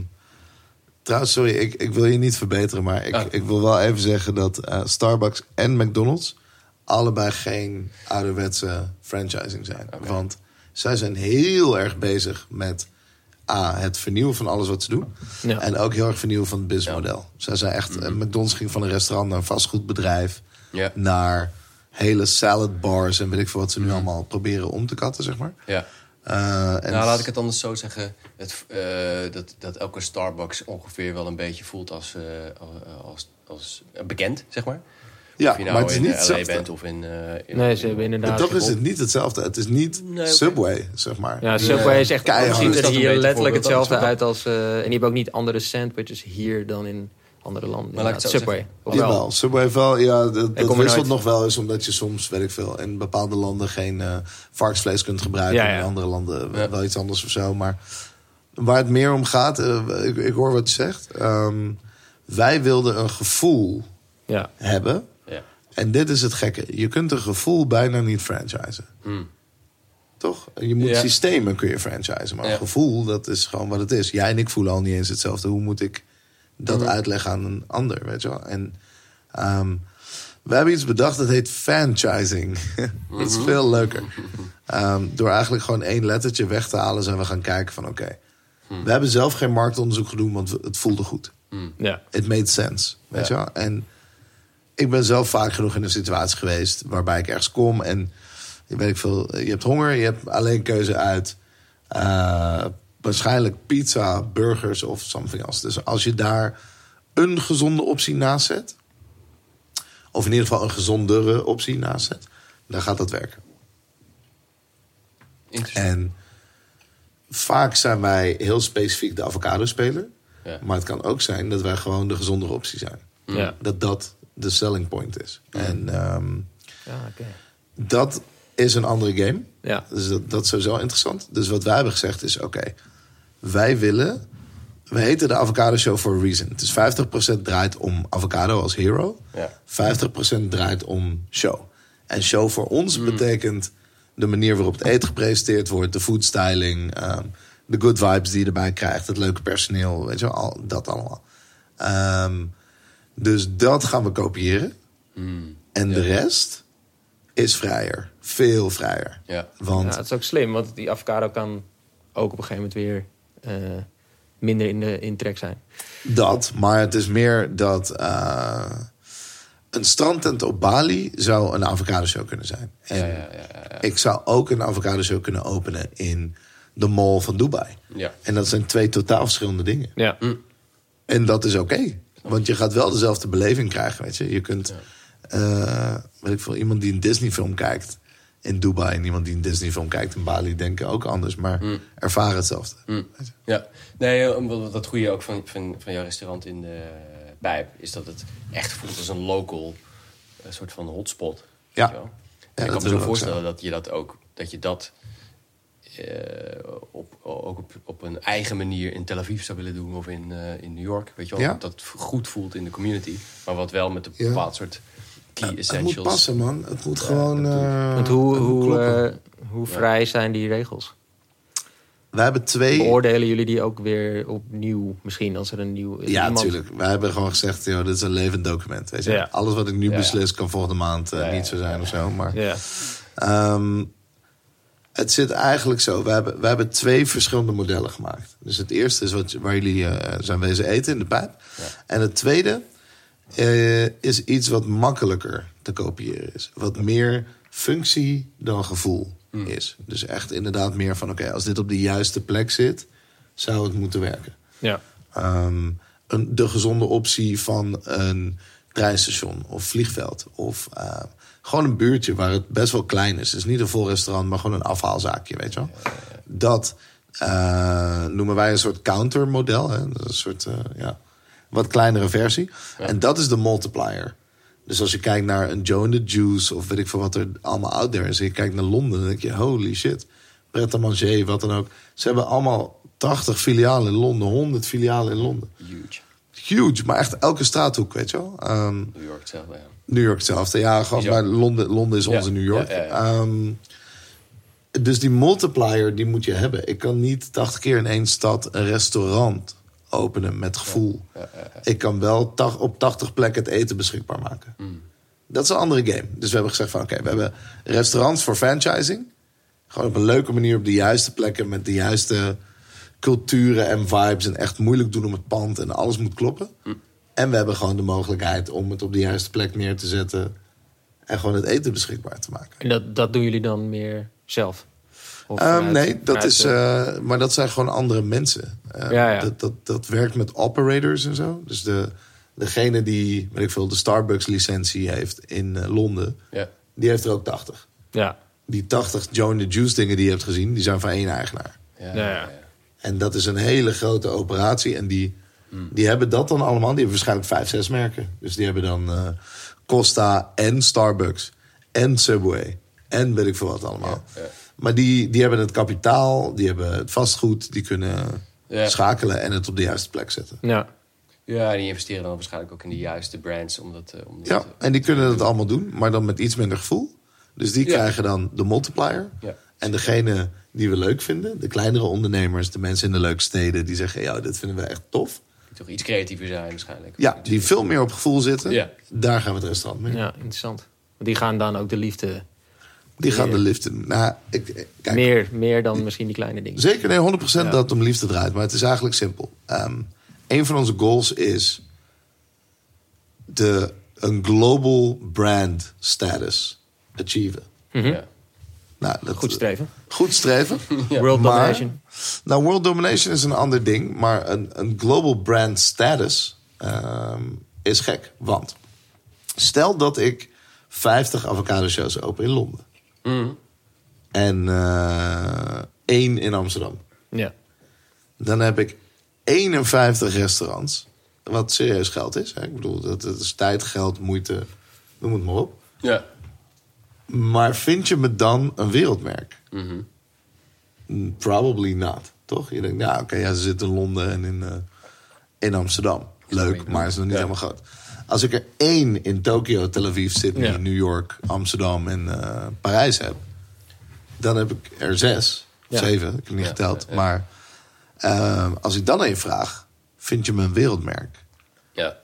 trouwens, sorry, ik, ik wil je niet verbeteren, maar ik, Ah. ik wil wel even zeggen dat eh, Starbucks en McDonald's allebei geen ouderwetse franchising zijn. Want zij zijn heel erg bezig met A, het vernieuwen van alles wat ze doen. Ja. En ook heel erg vernieuwen van het businessmodel. Zij zijn echt, eh, McDonald's ging van een restaurant naar een vastgoedbedrijf. Ja. Naar hele salad bars en weet ik veel wat ze nu allemaal proberen om te katten, zeg maar. Ja. Eh, en nou, laat ik het anders zo zeggen. Het, eh, dat, dat elke Starbucks ongeveer wel een beetje voelt als, als, als bekend, zeg maar. Ja, of je nou maar het is in niet LA hetzelfde. bent of in... eh, in Nee, ze hebben inderdaad... En toch is het niet hetzelfde. Het is niet Nee. Subway, zeg maar. Ja, Subway is echt Keihard. ziet er een hier letterlijk hetzelfde uit als... eh, en die hebben ook niet andere sandwiches hier dan in andere landen. Maar laat ik het Ja, Subway. wel? Jawel, Subway wel. Ja, dat, wisselt nog wel eens, omdat je soms, weet ik veel, in bepaalde landen geen eh, varkensvlees kunt gebruiken. Ja, ja. In andere landen Ja. wel iets anders of zo. Maar waar het meer om gaat, eh, ik, ik hoor wat je zegt. Ehm, wij wilden een gevoel Ja. hebben. En dit is het gekke. Je kunt een gevoel bijna niet franchisen. Toch? Je moet Ja. systemen kun je franchisen. Maar Ja. een gevoel, dat is gewoon wat het is. Jij en ik voelen al niet eens hetzelfde. Hoe moet ik dat uitleggen aan een ander? Weet je wel? En ehm, we hebben iets bedacht dat heet franchising. [laughs] dat is veel leuker. Ehm, door eigenlijk gewoon één lettertje weg te halen... zijn we gaan kijken van oké... We hebben zelf geen marktonderzoek gedaan, want het voelde goed. Ja. It made sense. Weet je wel? En ik ben zelf vaak genoeg in een situatie geweest waarbij ik ergens kom en je weet ik veel, je hebt honger, je hebt alleen keuze uit eh, waarschijnlijk pizza, burgers of something else. Dus als je daar een gezonde optie naast zet, of in ieder geval een gezondere optie naast zet, dan gaat dat werken. En vaak zijn wij heel specifiek de avocado-speler. Ja. Maar het kan ook zijn dat wij gewoon de gezondere optie zijn. Ja. Dat dat de selling point is. En ehm, dat is een andere game. Ja. Dus dat, dat is sowieso interessant. Dus wat wij hebben gezegd is: oké, wij willen. We heten de Avocado Show for a reason. Dus 50% draait om avocado als hero. Ja. 50% draait om show. En show voor ons betekent de manier waarop het eten gepresenteerd wordt, de foodstyling, ehm, de good vibes die je erbij krijgt, het leuke personeel, weet je wel, al, dat allemaal. Ehm, dus dat gaan we kopiëren. En de rest is vrijer. Veel vrijer. Ja. Want Ja, het is ook slim, want die avocado kan ook op een gegeven moment weer eh, minder in de in trek zijn. dat, maar het is meer dat eh, een strandtent op Bali zou een avocado show kunnen zijn. En Ja, ja, ja, ja, ja. ik zou ook een avocado show kunnen openen in de mall van Dubai. Ja. En dat zijn twee totaal verschillende dingen. Ja. En dat is oké. Want je gaat wel dezelfde beleving krijgen, weet je. Je kunt, eh, weet ik veel, iemand die een Disney-film kijkt in Dubai... en iemand die een Disney-film kijkt in Bali denken ook anders... maar ervaren hetzelfde. Je. Ja, nee, eh, dat goede ook van, van, van jouw restaurant in de Pijp is dat het echt voelt als een local eh, soort van hotspot. Ja. ik kan me zo voorstellen dat je dat ook dat je dat eh, op, ook op, op een eigen manier in Tel Aviv zou willen doen of in, eh, in New York. Weet je wel, Ja. dat het goed voelt in de community, maar wat wel met een Ja. bepaald soort key Het essentials. moet passen, man. Het moet gewoon... eh, Want hoe, het hoe, eh, hoe vrij zijn die regels? We hebben twee... Beoordelen jullie die ook weer opnieuw misschien als er een nieuw... Ja, iemand- natuurlijk. Wij hebben gewoon gezegd, joh, dit is een levend document. Weet je? Ja. Alles wat ik nu Ja. beslis kan volgende maand eh, Ja, niet zo zijn of zo. Maar Ja. Het zit eigenlijk zo. We hebben, we hebben twee verschillende modellen gemaakt. Dus het eerste is wat, waar jullie eh, zijn wezen eten in de pijp. En het tweede eh, is iets wat makkelijker te kopiëren is. Wat meer functie dan gevoel is. Dus echt inderdaad meer van... oké, als dit op de juiste plek zit, zou het moeten werken. Ja. Ehm, een, de gezonde optie van een treinstation of vliegveld. Of eh, gewoon een buurtje waar het best wel klein is. Dus niet een vol restaurant, maar gewoon een afhaalzaakje, weet je wel. Dat eh, noemen wij een soort countermodel. Hè? Een soort, eh, ja, wat kleinere versie. En dat is de multiplier. Dus als je kijkt naar een Joe and the Juice of weet ik veel wat er allemaal out there is. En je kijkt naar Londen, dan denk je holy shit. Pret à manger, wat dan ook. Ze hebben allemaal 80 filialen in Londen, 100 filialen in Londen. Huge. Huge, maar echt elke straathoek, weet je wel. Ehm, New York zelf, ja. New York hetzelfde. Ja, gewoon, maar Londen, Londen is Ja, onze New York. ja. Ehm, dus die multiplier, die moet je hebben. Ik kan niet 80 keer in één stad een restaurant openen met gevoel. Ik kan wel op 80 plekken het eten beschikbaar maken. Mm. Dat is een andere game. Dus we hebben gezegd van oké, we hebben restaurants voor franchising. Gewoon op een leuke manier op de juiste plekken met de juiste culturen en vibes. En echt moeilijk doen om het pand en alles moet kloppen. En we hebben gewoon de mogelijkheid om het op de juiste plek neer te zetten. En gewoon het eten beschikbaar te maken. En dat, dat doen jullie dan meer zelf? Of Ehm, vanuit- nee, dat vanuit, is, eh, maar dat zijn gewoon andere mensen. Eh, Ja, ja. Dat, dat, dat werkt met operators en zo. Dus de, degene die, weet ik veel, de Starbucks licentie heeft in eh, Londen, Ja. die heeft er ook 80. ja. Die 80 Joe and the Juice dingen die je hebt gezien, die zijn van één eigenaar. Ja. En dat is een hele grote operatie. En die, die hebben dat dan allemaal. Die hebben waarschijnlijk vijf, zes merken. Dus die hebben dan eh, Costa en Starbucks en Subway. En weet ik veel wat allemaal. Ja, ja. Maar die, die hebben het kapitaal, die hebben het vastgoed. Die kunnen Ja. schakelen en het op de juiste plek zetten. Ja. Ja, die investeren dan waarschijnlijk ook in de juiste brands. Om dat, eh, om dat Ja, te- en die kunnen het allemaal doen, maar dan met iets minder gevoel. Dus die Ja. krijgen dan de multiplier. Ja. En degene die we leuk vinden, de kleinere ondernemers, de mensen in de leuke steden, die zeggen: Ja, dit vinden we echt tof. die toch iets creatiever zijn waarschijnlijk. Ja, die veel meer op gevoel zitten, Ja. daar gaan we het restaurant mee. ja, interessant. Die gaan dan ook de liefde Die gaan de in. Nou, ik, kijk, meer, meer dan misschien die kleine dingen. Zeker, nee, 100% Ja. dat het om liefde draait. Maar het is eigenlijk simpel. Ehm een van onze goals is de, een global brand status achieven. Ja. Nou, dat, Goed streven. Goed streven. [laughs] World Maar- domination. Nou, world domination is een ander ding. Maar een, een global brand status ehm, is gek. Want stel dat ik 50 avocado shows open in Londen. Mhm. En eh, één in Amsterdam. Ja. Dan heb ik 51 restaurants. Wat serieus geld is. Hè? Ik bedoel, dat, dat is tijd, geld, moeite. Noem het maar op. Ja. Maar vind je me dan een wereldmerk? Mhm. Mm, Probably not. Toch? Je denkt, ja, oké, ja, ze zitten in Londen en in, eh, in Amsterdam. Leuk, maar is nog niet Ja. helemaal groot. Als ik er één in Tokio, Tel Aviv, Sydney, Ja. New York, Amsterdam en eh, Parijs heb, dan heb ik er zes, Ja. zeven, ik heb niet geteld. Maar eh, als ik dan even vraag, vind je me een wereldmerk? Ja.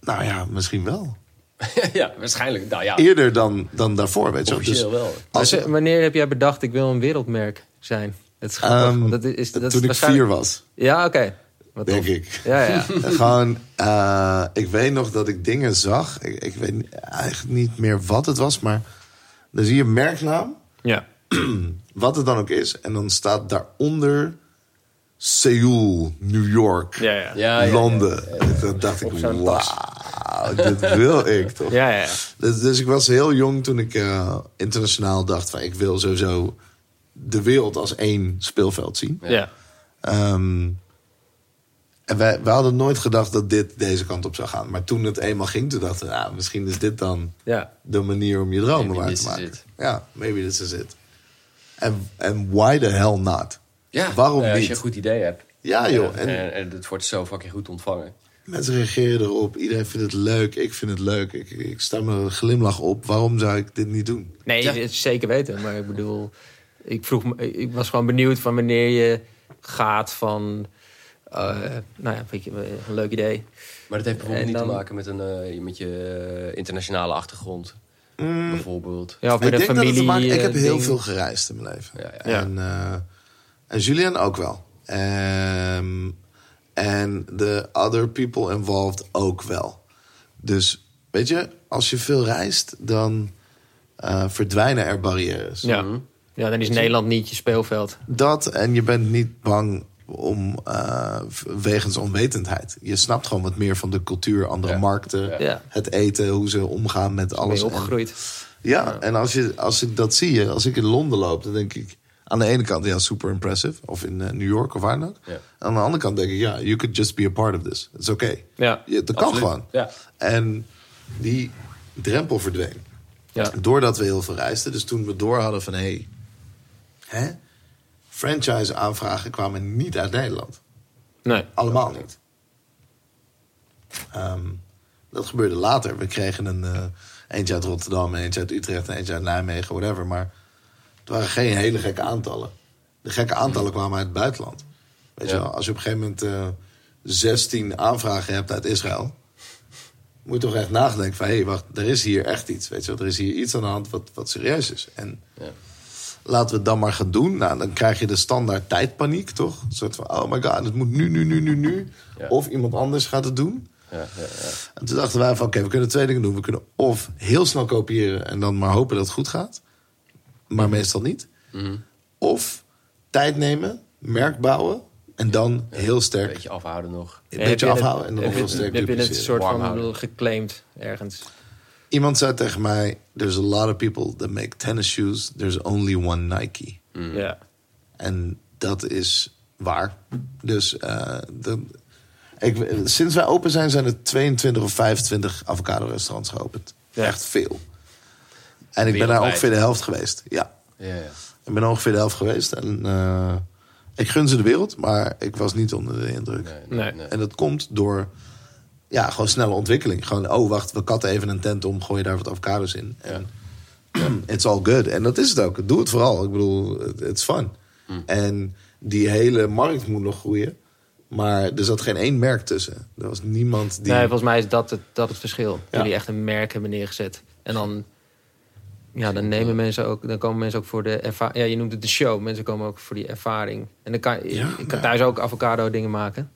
Nou ja, misschien wel. [laughs] ja, waarschijnlijk. Nou ja, Eerder dan, dan daarvoor, weet je officieel Dus wel. als, Maar Wanneer heb jij bedacht, ik wil een wereldmerk zijn? Dat is grappig. ehm, dat is, dat is toen ik waarschijnlijk- vier was, Ja, oké. Wat denk tof. ik. Ja, ja. [laughs] Gewoon, eh, ik weet nog dat ik dingen zag. Ik, ik weet eigenlijk niet meer wat het was, maar dan zie je een merknaam, ja. [clears throat] wat het dan ook is. En dan staat daaronder Seoul, New York, Ja, Ja, ja. ja, ja, ja. Londen. En toen dacht ik, tas. Wauw, dit wil ik toch. Ja, ja. Dus, dus ik was heel jong toen ik eh, internationaal dacht van ik wil sowieso de wereld als één speelveld zien. ja. Ehm, en wij, wij hadden nooit gedacht dat dit deze kant op zou gaan. Maar toen het eenmaal ging, toen dachten we, nou, misschien is dit dan ja. de manier om je dromen waar te maken. Ja, maybe this is it. En en why the hell not? Ja, Waarom eh, als niet? je een goed idee hebt. Ja joh, En, en en, en het wordt zo fucking goed ontvangen. Mensen reageren erop. Iedereen vindt het leuk, ik vind het leuk. Ik, ik sta me een glimlach op. Waarom zou ik dit niet doen? Nee, Ja. het is zeker weten. Maar ik bedoel, ik, vroeg me, ik was gewoon benieuwd van wanneer je gaat van... eh, nou ja, weet je, een leuk idee. Maar dat heeft bijvoorbeeld niet te maken met, een, eh, met je eh, internationale achtergrond. Bijvoorbeeld. Ja, of met ik te familie. maken... Ik heb heel ding. veel gereisd in mijn leven. Ja, ja. En, eh, en Julian ook wel. Ehm, En de other people involved ook wel. Dus weet je, als je veel reist, dan eh, verdwijnen er barrières. Ja. ja, dan is Nederland niet je speelveld. Dat en je bent niet bang om eh, wegens onwetendheid. Je snapt gewoon wat meer van de cultuur, andere Ja. markten, Ja. het eten, hoe ze omgaan met Alles alles. En- opgegroeid. ja, en als, je, als ik dat zie, als ik in Londen loop, dan denk ik aan de ene kant, ja, super impressive. Of in eh, New York of waar dan ook. Ja. Aan de andere kant denk ik, ja, you could just be a part of this. It's okay. Ja. Dat kan gewoon. Ja. En die drempel verdween. Ja. Doordat we heel veel reisden. Dus toen we door hadden van, hé, hè? franchise aanvragen kwamen niet uit Nederland. Nee. Allemaal niet. Ehm, dat gebeurde later. We kregen een eh, eentje uit Rotterdam, een eentje uit Utrecht, een eentje uit Nijmegen, whatever. Maar het waren geen hele gekke aantallen. De gekke aantallen kwamen uit het buitenland. Weet Ja. je wel, als je op een gegeven moment eh 16 aanvragen hebt uit Israël, moet je toch echt nadenken van, hé, hey, wacht, er is hier echt iets. Weet je wel, er is hier iets aan de hand wat, wat serieus is. En Ja. laten we het dan maar gaan doen. Nou, dan krijg je de standaard tijdpaniek, toch? Een soort van, oh my god, het moet nu, nu, nu, nu, nu. Ja. Of iemand anders gaat het doen. Ja, ja, ja. En toen dachten wij van, oké, we kunnen twee dingen doen. We kunnen of heel snel kopiëren en dan maar hopen dat het goed gaat. Maar meestal niet. Mhm. Of tijd nemen, merk bouwen en dan heel Een sterk beetje afhouden nog. een Heb beetje het- afhouden en dan heb nog heel het- sterk Heb je het soort Warm van houden. geclaimd ergens? Iemand zei tegen mij, there's a lot of people that make tennis shoes. There's only one Nike. Ja. En dat is waar. Dus eh, de, ik, sinds wij open zijn, zijn er 22 of 25 avocado-restaurants geopend. Ja. Echt veel. En ik ben daar ongeveer de helft geweest. Ja, Ja, ja. ik ben ongeveer de helft geweest. En, eh, Ik gun ze de wereld, maar ik was niet onder de indruk. Nee, nee, Nee. En dat komt door ja, gewoon snelle ontwikkeling. Gewoon, oh wacht, we katten even een tent om, gooi je daar wat avocados in. En [clears throat] it's all good. En dat is het ook. Doe het vooral. Ik bedoel, het it's fun. En die hele markt moet nog groeien. Maar er zat geen één merk tussen. Er was niemand die... Nee, volgens mij is dat het, dat het verschil. Ja. Jullie echt een merk hebben neergezet. En dan, ja, dan nemen mensen ook, dan komen mensen ook voor de ervaring. Ja, je noemt het de show. Mensen komen ook voor die ervaring. En dan kan Ja, je kan thuis ook avocado dingen maken.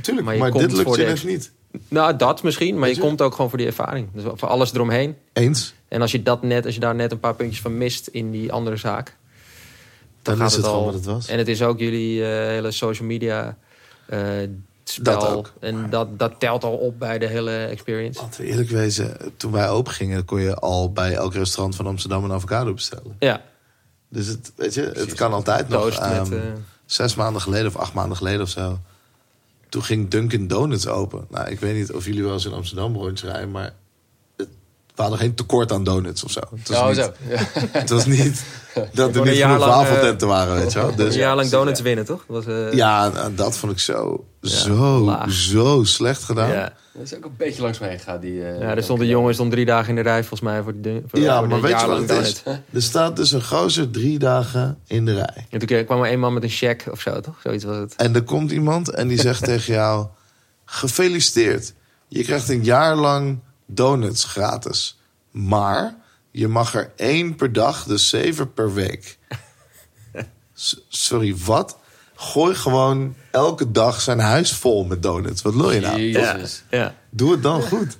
Tuurlijk, maar maar, je komt dit lukt voor je de- niet. Nou, dat misschien, maar je je? komt ook gewoon voor die ervaring. Dus voor alles eromheen. Eens. En als je dat net, als je daar net een paar puntjes van mist in die andere zaak, Dan gaat is het al. gewoon wat het was. En het is ook jullie eh, hele social media eh, spel. Dat ook. En dat, dat telt al op bij de hele experience. Laten we eerlijk wezen, toen wij open gingen... kon je al bij elk restaurant van Amsterdam een avocado bestellen. Ja, Dus het, weet je, het kan altijd nog. met... Eh, zes maanden geleden of acht maanden geleden of zo. Toen ging Dunkin' Donuts open. Nou, ik weet niet of jullie wel eens in Amsterdam rondjes rijden, maar we hadden geen tekort aan donuts of zo. Het was Oh, niet, zo. Ja. [laughs] Het was niet [laughs] dat er niet genoeg lang, wafeltenten waren, weet je wel. [laughs] Dus een jaar lang donuts ja. winnen, toch? Dat was, eh, ja, en dat vond ik zo, zo, laag. zo slecht gedaan. ja. Dat is ook een beetje langs me heen gegaan. Die, eh, ja, er stond een jongen stond drie dagen in de rij volgens mij voor die dun- voor, Ja, voor de maar weet je wat het is? Er staat dus een gozer drie dagen in de rij. En toen kwam er een man met een check of zo, toch? Zoiets was het. En er komt iemand en die zegt tegen jou: Gefeliciteerd. Je krijgt een jaar lang donuts gratis. Maar je mag er één per dag, dus zeven per week. S- Sorry, wat? Gooi gewoon elke dag zijn huis vol met donuts. Wat wil je nou? Jezus. Ja. Doe het dan goed.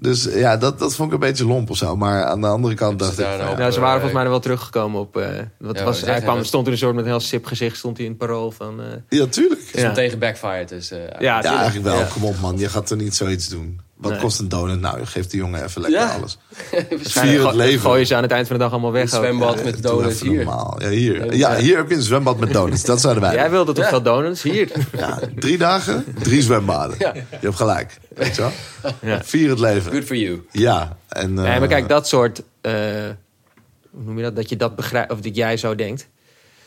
Dus ja, dat, dat vond ik een beetje lomp of zo. Maar aan de andere kant dacht ik... van, ja, Nou, ze waren eh, volgens mij er wel teruggekomen op. eh wat Ja, was, hij kwam, stond in een soort met een heel sip gezicht, stond hij in het parool van. eh, ja, tuurlijk. Ja. tegen backfired. Dus, eh, ja, Ja, eigenlijk wel. Ja. Kom op man, je gaat er niet zoiets doen. Wat Nee. kost een donut? Nou, je geeft die jongen even lekker Ja. alles. [laughs] Vier het leven. Gooien ze aan het eind van de dag allemaal weg. Een zwembad Ja. met donuts hier. normaal. Ja, hier. Ja, hier heb je een zwembad met donuts. Dat zouden wij [laughs] Jij wilde toch veel donuts? Hier. Ja, drie dagen, drie zwembaden. Ja. Je hebt gelijk. Weet je wel? Ja. Vier het leven. Good for you. Ja. En, Nee, eh, maar kijk, dat soort. eh, hoe noem je dat? Dat je dat begrijpt, of dat jij zo denkt.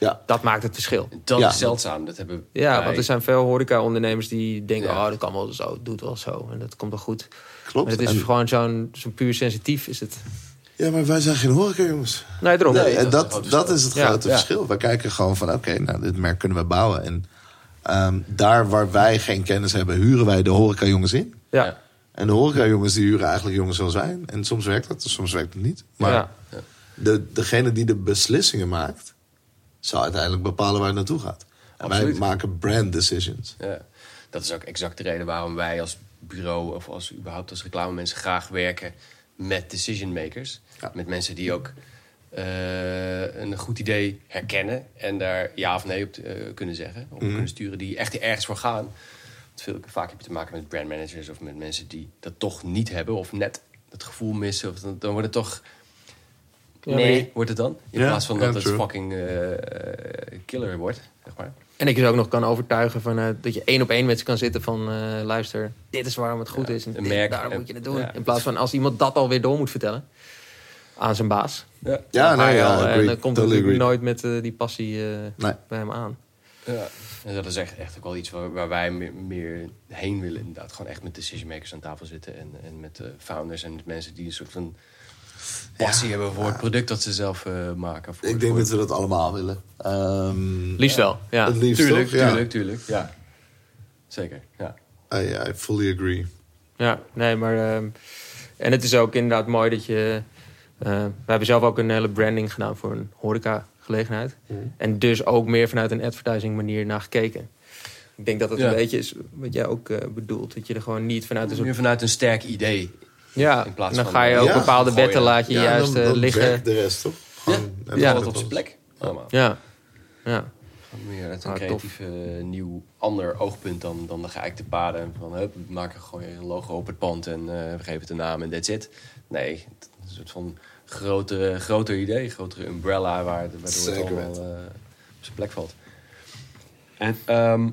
Ja. Dat maakt het verschil. Dat Ja. is zeldzaam. Dat hebben Ja, wij- want er zijn veel horeca-ondernemers die denken: Ja. oh, dat kan wel zo, doet wel zo. En dat komt wel goed. Klopt. Maar het is En- gewoon zo'n zo'n puur sensitief. Is het. ja, maar wij zijn geen horeca, jongens. Nee, daarom. Nee. en dat dat, is het dat, grote is het verschil. grote Ja. verschil. We kijken gewoon van, oké, nou, dit merk kunnen we bouwen. En ehm, daar waar wij geen kennis hebben, huren wij de horeca jongens in. Ja. Ja. En de horeca jongens, die huren eigenlijk jongens zoals wij. En soms werkt dat, soms werkt het niet. Maar Ja. de, degene die de beslissingen maakt, zal uiteindelijk bepalen waar het naartoe gaat. En wij maken brand decisions. Ja. Dat is ook exact de reden waarom wij als bureau of als überhaupt als reclamemensen graag werken met decision makers. Ja. Met mensen die ook eh, een goed idee herkennen en daar ja of nee op eh, kunnen zeggen. Of kunnen sturen die echt ergens voor gaan. Want veel, vaak heb je te maken met brandmanagers of met mensen die dat toch niet hebben of net het gevoel missen. Of dan, dan wordt het toch. Ja, nee, wordt het dan? In Ja, plaats van ja, dat het true. fucking eh, eh, killer wordt, zeg maar. En ik je ook nog kan overtuigen van, eh, dat je één op één met ze kan zitten van... eh, luister, dit is waarom het goed Ja, is. En dit, merk- daarom en- moet je het doen. ja, In plaats van als iemand dat alweer door moet vertellen aan zijn baas. Ja. Ja, nee, ja, agree. En dan komt er Totally agree. nooit met die passie eh, Nee. bij hem aan. Ja, en dat is echt, echt ook wel iets waar, waar wij meer, meer heen willen. Inderdaad, gewoon echt met decision makers aan tafel zitten. En, en met de founders en met mensen die een soort van passie hebben voor het product dat ze zelf eh, maken. Voor, Ik denk voor- dat we dat allemaal willen. Ehm, Liefst wel, ja. Het liefst Tuurlijk, toch? Ja. tuurlijk, tuurlijk. Ja, zeker. Ja. I, I fully agree. Ja, nee, maar... ehm, en het is ook inderdaad mooi dat je... eh, we hebben zelf ook een hele branding gedaan voor een horeca-gelegenheid. En dus ook meer vanuit een advertising manier naar gekeken. Ik denk dat Ja. een beetje is wat jij ook eh, bedoelt. Dat je er gewoon niet vanuit Meer vanuit een sterk idee. Ja, In plaats en dan van, ga je ook ja, bepaalde gooien. wetten laat je Ja, juist dan, eh, dan liggen. de rest toch? Ja, Gewoon- en ja, dan dat het op zijn plek. Allemaal. Ja, ja. Meer uit een Ah, creatief eh, nieuw ander oogpunt dan, dan de geëikte paden. Van hup, we maken gewoon een logo op het pand en eh, we geven het een naam en that's it. Nee, het is een soort van grotere, groter idee, grotere umbrella waar, waardoor Zeker het allemaal eh, op zijn plek valt. En ehm,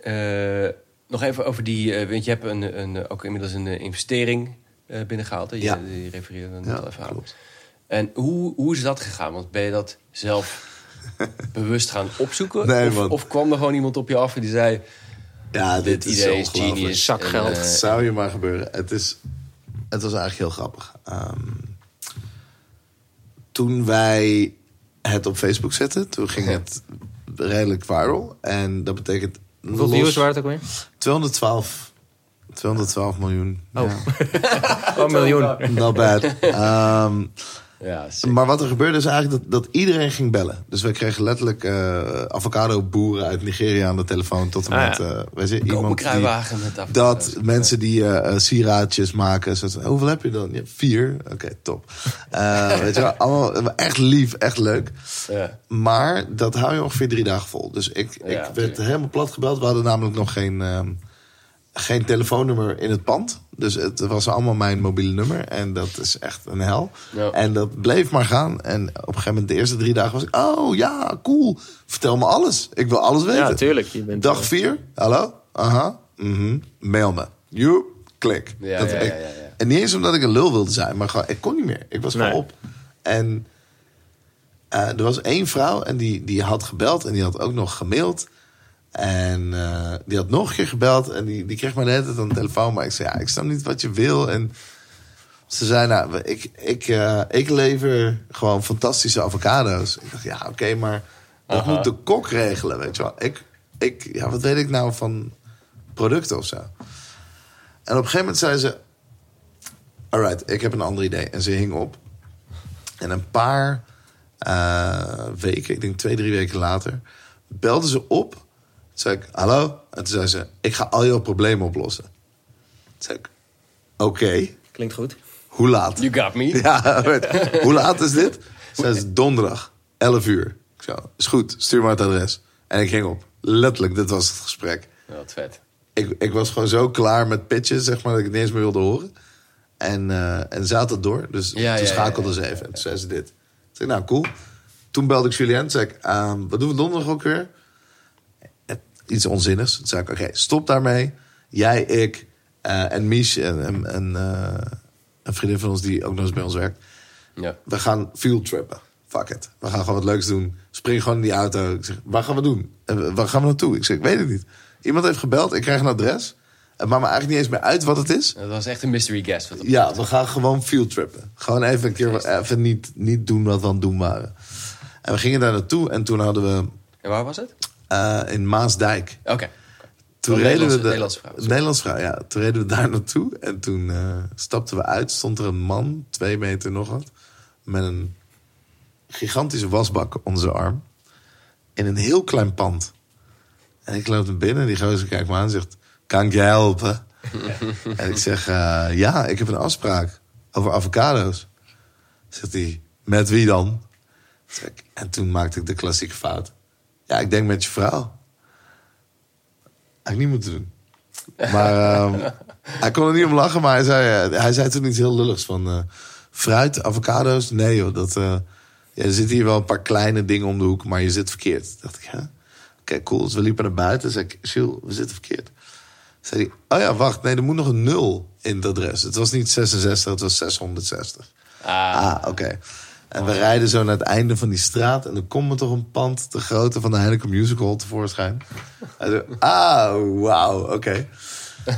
eh, nog even over die, eh, want je hebt een, een, ook inmiddels een eh, investering eh, binnengehaald. Hè? Je, Ja. je refereerde net al even aan. klopt. En hoe, hoe is dat gegaan? Want ben je dat zelf [laughs] bewust gaan opzoeken? Nee, of, of kwam er gewoon iemand op je af en die zei... Ja, dit is idee is genius. Zakgeld. En, eh, zou je maar gebeuren. Het, is, het was eigenlijk heel grappig. Ehm, toen wij het op Facebook zetten, toen ging het redelijk viral. En dat betekent... Hoeveel views waren het ook weer? 212, 212 miljoen. Oh. Ja, [laughs] Oh, miljoen. not bad. [laughs] Ehm, ja, maar wat er gebeurde is eigenlijk dat, dat iedereen ging bellen. Dus wij kregen letterlijk eh avocado-boeren uit Nigeria aan de telefoon. Tot en Ah, met, eh, weet je, iemand die, met dat mensen die eh, sieraadjes maken. Zo, hoeveel heb je dan? Ja, vier. Oké, top. [laughs] Weet je wel, allemaal echt lief, echt leuk. Ja. Maar dat hou je ongeveer drie dagen vol. Dus ik, ik werd helemaal plat gebeld. We hadden namelijk nog geen, ehm, geen telefoonnummer in het pand. Dus het was allemaal mijn mobiele nummer. En dat is echt een hel. Ja. En dat bleef maar gaan. En op een gegeven moment, de eerste drie dagen was ik... Oh ja, cool. Vertel me alles. Ik wil alles weten. Ja, tuurlijk. Je bent, Dag eh, vier. Hallo? Aha. mhm, Mail me. You. Klik. Ja, Dat ja, ik-. En niet eens omdat ik een lul wilde zijn. Maar gewoon, ik kon niet meer. Ik was gewoon Nee. op. En eh, er was één vrouw en die, die had gebeld. En die had ook nog gemaild. En eh, die had nog een keer gebeld. En die, die kreeg hele tijd aan de telefoon. Maar ik zei, ja, ik snap niet wat je wil. En ze zei, nou, ik, ik, eh, ik lever gewoon fantastische avocado's. Ik dacht, ja, oké, maar dat Aha. moet de kok regelen, weet je wel. Ik, ik, ja, wat weet ik nou van producten of zo. En op een gegeven moment zei ze... Alright, ik heb een ander idee. En ze hing op. En een paar eh, weken, ik denk twee, drie weken later... belde ze op. Toen zei ik, hallo? En toen zei ze, ik ga al jouw problemen oplossen. Toen zei ik, oké, Klinkt goed. hoe laat? You got me. [laughs] Ja, weet, hoe laat is dit? Zei ze, donderdag, 11 uur. Ik zo, is goed, stuur maar het adres. En ik ging op. Letterlijk, dit was het gesprek. Ja, wat vet. Ik, ik was gewoon zo klaar met pitchen, zeg maar, dat ik het niet eens meer wilde horen. En, eh en ze had het door. Dus Ja, toen ja, schakelde ja, ze ja, even. En toen zei ze dit. Zei ik, nou, cool. Toen belde ik Julien. Toen zei ik, ehm, wat doen we donderdag ook weer? Iets onzinnigs. Toen zei ik, oké, stop daarmee. Jij, ik eh, en Mich en, en, en, eh, een vriendin van ons die ook nog eens bij ons werkt. Ja. We gaan field trippen. Fuck it. We gaan gewoon wat leuks doen. Spring gewoon in die auto. Ik zeg, waar gaan we doen? En waar gaan we naartoe? Ik zeg, ik weet het niet. Iemand heeft gebeld. Ik krijg een adres. Het maakt me eigenlijk niet eens meer uit wat het is. Dat was echt een mystery guest. Wat Ja, we gaan gewoon field trippen. Gewoon even een keer even niet, niet doen wat we aan het doen waren. En we gingen daar naartoe. En toen hadden we En waar was het? Eh, in Maasdijk. Oké. Toen Oh, reden we de, Nederlandse vrouw. Nederlandse vrouw, ja. Toen reden we daar [laughs] naartoe. En toen eh, stapten we uit. Stond er een man, twee meter nog wat. Met een gigantische wasbak onder zijn arm. In een heel klein pand. En ik loop naar binnen. En die gozer kijkt me aan en zegt... Kan ik je helpen? [laughs] en ik zeg... eh, ja, ik heb een afspraak over avocado's. Zegt hij... Met wie dan? En toen maakte ik de klassieke fout. Ja, ik denk met je vrouw. Had ik niet moeten doen. Maar ehm, hij kon er niet om lachen, maar hij zei, eh, hij zei toen iets heel lulligs van... eh, fruit, avocado's? Nee joh, dat, eh, ja, er zitten hier wel een paar kleine dingen om de hoek, maar je zit verkeerd. Toen dacht ik, ja, oké, cool. Dus we liepen naar buiten. zei ik, Jules, we zitten verkeerd. Zei hij, oh ja, wacht, nee, er moet nog een nul in het adres. Het was niet 66, het was 660. Ah, Ah, oké. En we rijden zo naar het einde van die straat. En dan komt er toch een pand te grootte van de Heineken Musical tevoorschijn. Hij zo, ah, wauw, oké.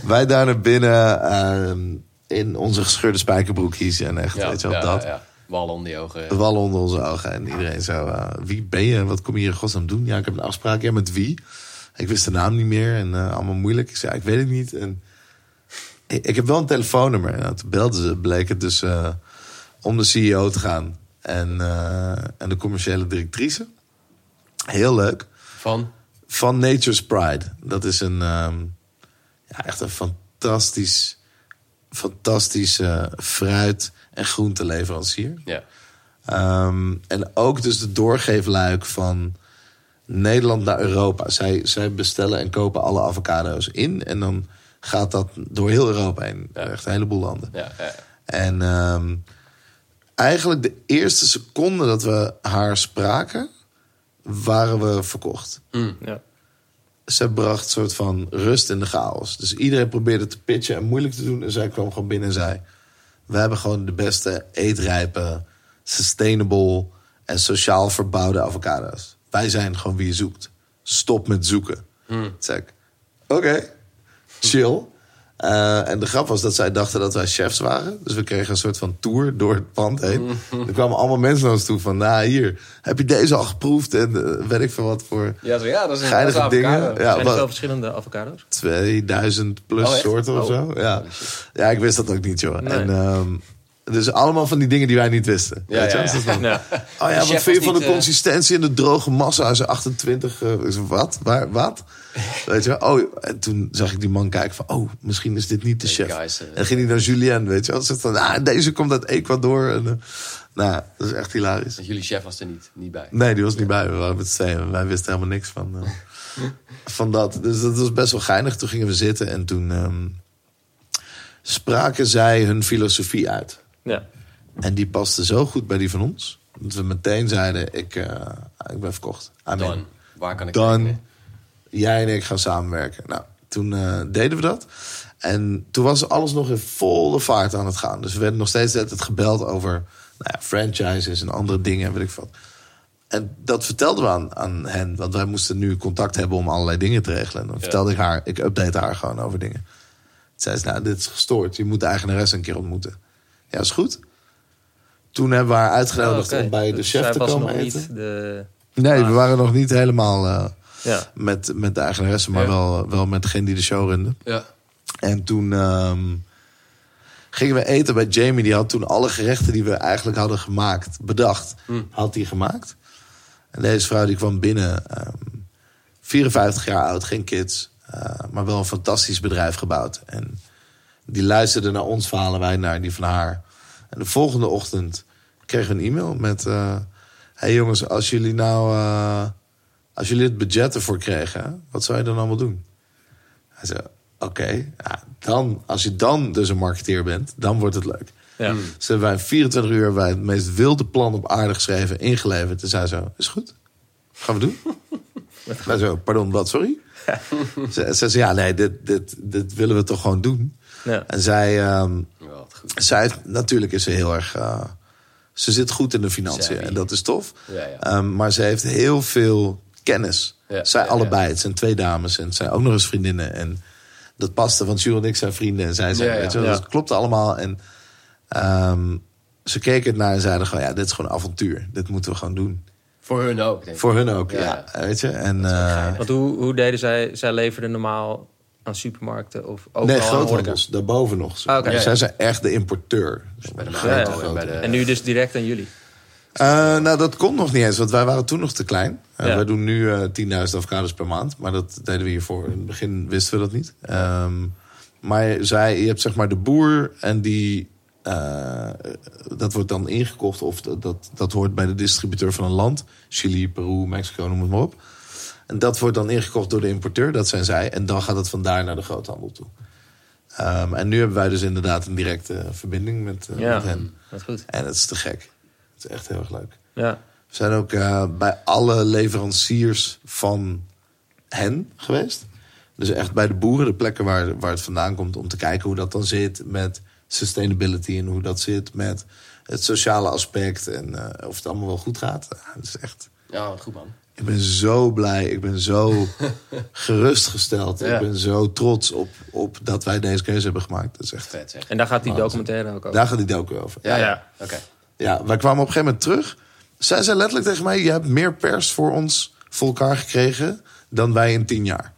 Wij daar naar binnen ehm, in onze gescheurde spijkerbroekjes. En echt, ja, weet je wel, ja, dat. Ja, Wallen om die ogen. Wallen onder onze ogen. En iedereen zo, eh, wie ben je? Wat kom je hier in godsnaam doen? Ja, ik heb een afspraak. Ja, met wie? Ik wist de naam niet meer. En eh, allemaal moeilijk. Ik zei, ik weet het niet. En ik, ik heb wel een telefoonnummer. En toen belden ze. Bleek het dus eh, om de CEO te gaan. En, eh, en de commerciële directrice. Heel leuk. Van? Van Nature's Pride. Dat is een, ehm, ja, echt een fantastisch, fantastische fruit- en groenteleverancier. Ja. Ehm, en ook dus de doorgeefluik van Nederland naar Europa. Zij, zij bestellen en kopen alle avocado's in. En dan gaat dat door heel Europa heen. Ja. Echt een heleboel landen. Ja, ja. En ehm, eigenlijk de eerste seconde dat we haar spraken, waren we verkocht. Ja. Ze bracht een soort van rust in de chaos. Dus iedereen probeerde te pitchen en moeilijk te doen. En zij kwam gewoon binnen en zei... we hebben gewoon de beste eetrijpe, sustainable en sociaal verbouwde avocado's. wij zijn gewoon wie je zoekt. Stop met zoeken. Zei ik, oké, chill. Eh, en de grap was dat zij dachten dat wij chefs waren. Dus we kregen een soort van tour door het pand heen. Er kwamen allemaal mensen naar ons toe van... nou, hier, heb je deze al geproefd? En eh, weet ik veel wat voor Ja, zo, ja dat is een geinige dat is dingen. Ja, Zijn er verschillende avocado's? 2000 plus Oh, soorten of Oh. zo. Ja. ja, ik wist dat ook niet, joh. Nee. En, ehm, dus allemaal van die dingen die wij niet wisten. Ja, weet je? ja, Dus ja. dat van, Ja. Oh ja, wat vind je van de eh, consistentie en de droge massa? Ze 28. eh, wat? Waar, wat? [laughs] Weet je wel? Oh, en toen zag ik die man kijken van... Oh, misschien is dit niet de chef. guys, eh, en ging hij naar Julien, weet je wel? Zegt van, ah, deze komt uit Ecuador. En, eh, nou, dat is echt hilarisch. Jullie chef was er niet, niet bij. Nee, die was niet bij. We waren met z'n. Wij wisten helemaal niks van, van dat. Dus dat was best wel geinig. Toen gingen we zitten en toen ehm, spraken zij hun filosofie uit. Ja. En die paste zo goed bij die van ons. Dat we meteen zeiden, ik, eh, ik ben verkocht. I'm in. Dan, waar kan ik Dan, jij en ik gaan samenwerken. Nou, toen eh, deden we dat. En toen was alles nog in volle vaart aan het gaan. Dus we werden nog steeds het gebeld over nou ja, franchises en andere dingen, weet ik wat. En dat vertelden we aan, aan hen. Want wij moesten nu contact hebben om allerlei dingen te regelen. En dan vertelde ik haar, ik update haar gewoon over dingen. Toen zei ze, nou, dit is gestoord. Je moet de eigenares een keer ontmoeten. Ja, is goed. Toen hebben we haar uitgenodigd Oh, om bij de Dus chef te was komen nog eten. niet de... Nee, we waren nog niet helemaal eh, Ja. met, met de eigenaresse, maar Ja. wel, wel met degene die de show runde. Ja. En toen ehm, gingen we eten bij Jamie. Die had toen alle gerechten die we eigenlijk hadden gemaakt, bedacht, had hij gemaakt. En deze vrouw die kwam binnen, ehm, 54 jaar oud, geen kids, eh, maar wel een fantastisch bedrijf gebouwd. En die luisterde naar ons verhalen, wij naar die van haar. En de volgende ochtend kregen we een e-mail met... eh hey jongens, als jullie nou... eh, als jullie het budget ervoor kregen, wat zou je dan allemaal doen? Hij zei, oké, ja, dan, als je dan dus een marketeer bent, dan wordt het leuk. Ja. Dus hebben wij in 24 uur wij het meest wilde plan op aarde geschreven, ingeleverd. En zij zo, is goed, gaan we doen. [laughs] Wij zo, pardon, wat, sorry? Ze, ze zei, ja, nee, dit, dit, dit willen we toch gewoon doen. Ja. En zij, ehm, Ja, goed. zij natuurlijk is ze heel erg... eh, ze zit goed in de financiën en dat is tof. Ja, ja. Ehm, maar ze heeft heel veel kennis. Ja, zij ja, allebei. ja. Het zijn twee dames en het zijn ook nog eens vriendinnen. En dat paste, want Jules en ik zijn vrienden. En zij zijn, weet je wel, dus het klopte allemaal. En ehm, ze keken het naar en zeiden gewoon... ja, dit is gewoon een avontuur. Dit moeten we gewoon doen. Voor hun ook, denk ik. Voor hun ook, Ja, ja. weet je. En, eh, Want hoe, hoe deden zij... Zij leverden normaal aan supermarkten of overal nee, groothandels. Daarboven nog. Ah. Dus zij ja. zijn echt de importeur. Bij de bij de... En nu dus direct aan jullie? Eh, nou, dat kon nog niet eens, want wij waren toen nog te klein. Uh, Ja. Wij doen nu eh 10.000 avocados per maand, maar dat deden we hiervoor. In het begin wisten we dat niet. Ehm, maar zij, je hebt zeg maar de boer en die... eh, dat wordt dan ingekocht of dat, dat, dat hoort bij de distributeur van een land. Chili, Peru, Mexico, noem het maar op. En dat wordt dan ingekocht door de importeur, dat zijn zij. En dan gaat het vandaar naar de groothandel toe. Ehm, en nu hebben wij dus inderdaad een directe verbinding met, eh, Ja, met hen. dat is goed. En het is te gek. Het is echt heel erg leuk. Ja. We zijn ook eh, bij alle leveranciers van hen geweest. Dus echt bij de boeren, de plekken waar, waar het vandaan komt... om te kijken hoe dat dan zit met sustainability... en hoe dat zit met het sociale aspect... en eh, of het allemaal wel goed gaat. Ja, Het is echt... Ja, wat goed man. Ik ben zo blij, ik ben zo [laughs] gerustgesteld. Ja. Ik ben zo trots op, op dat wij deze keuze hebben gemaakt. Dat is echt... Vet zeg. En daar gaat die documentaire ook over. Daar gaat die docu over. Ja, Ja. ja. Oké. Ja, wij kwamen op een gegeven moment terug. Zij zei letterlijk tegen mij: Je hebt meer pers voor ons voor elkaar gekregen dan wij in tien jaar.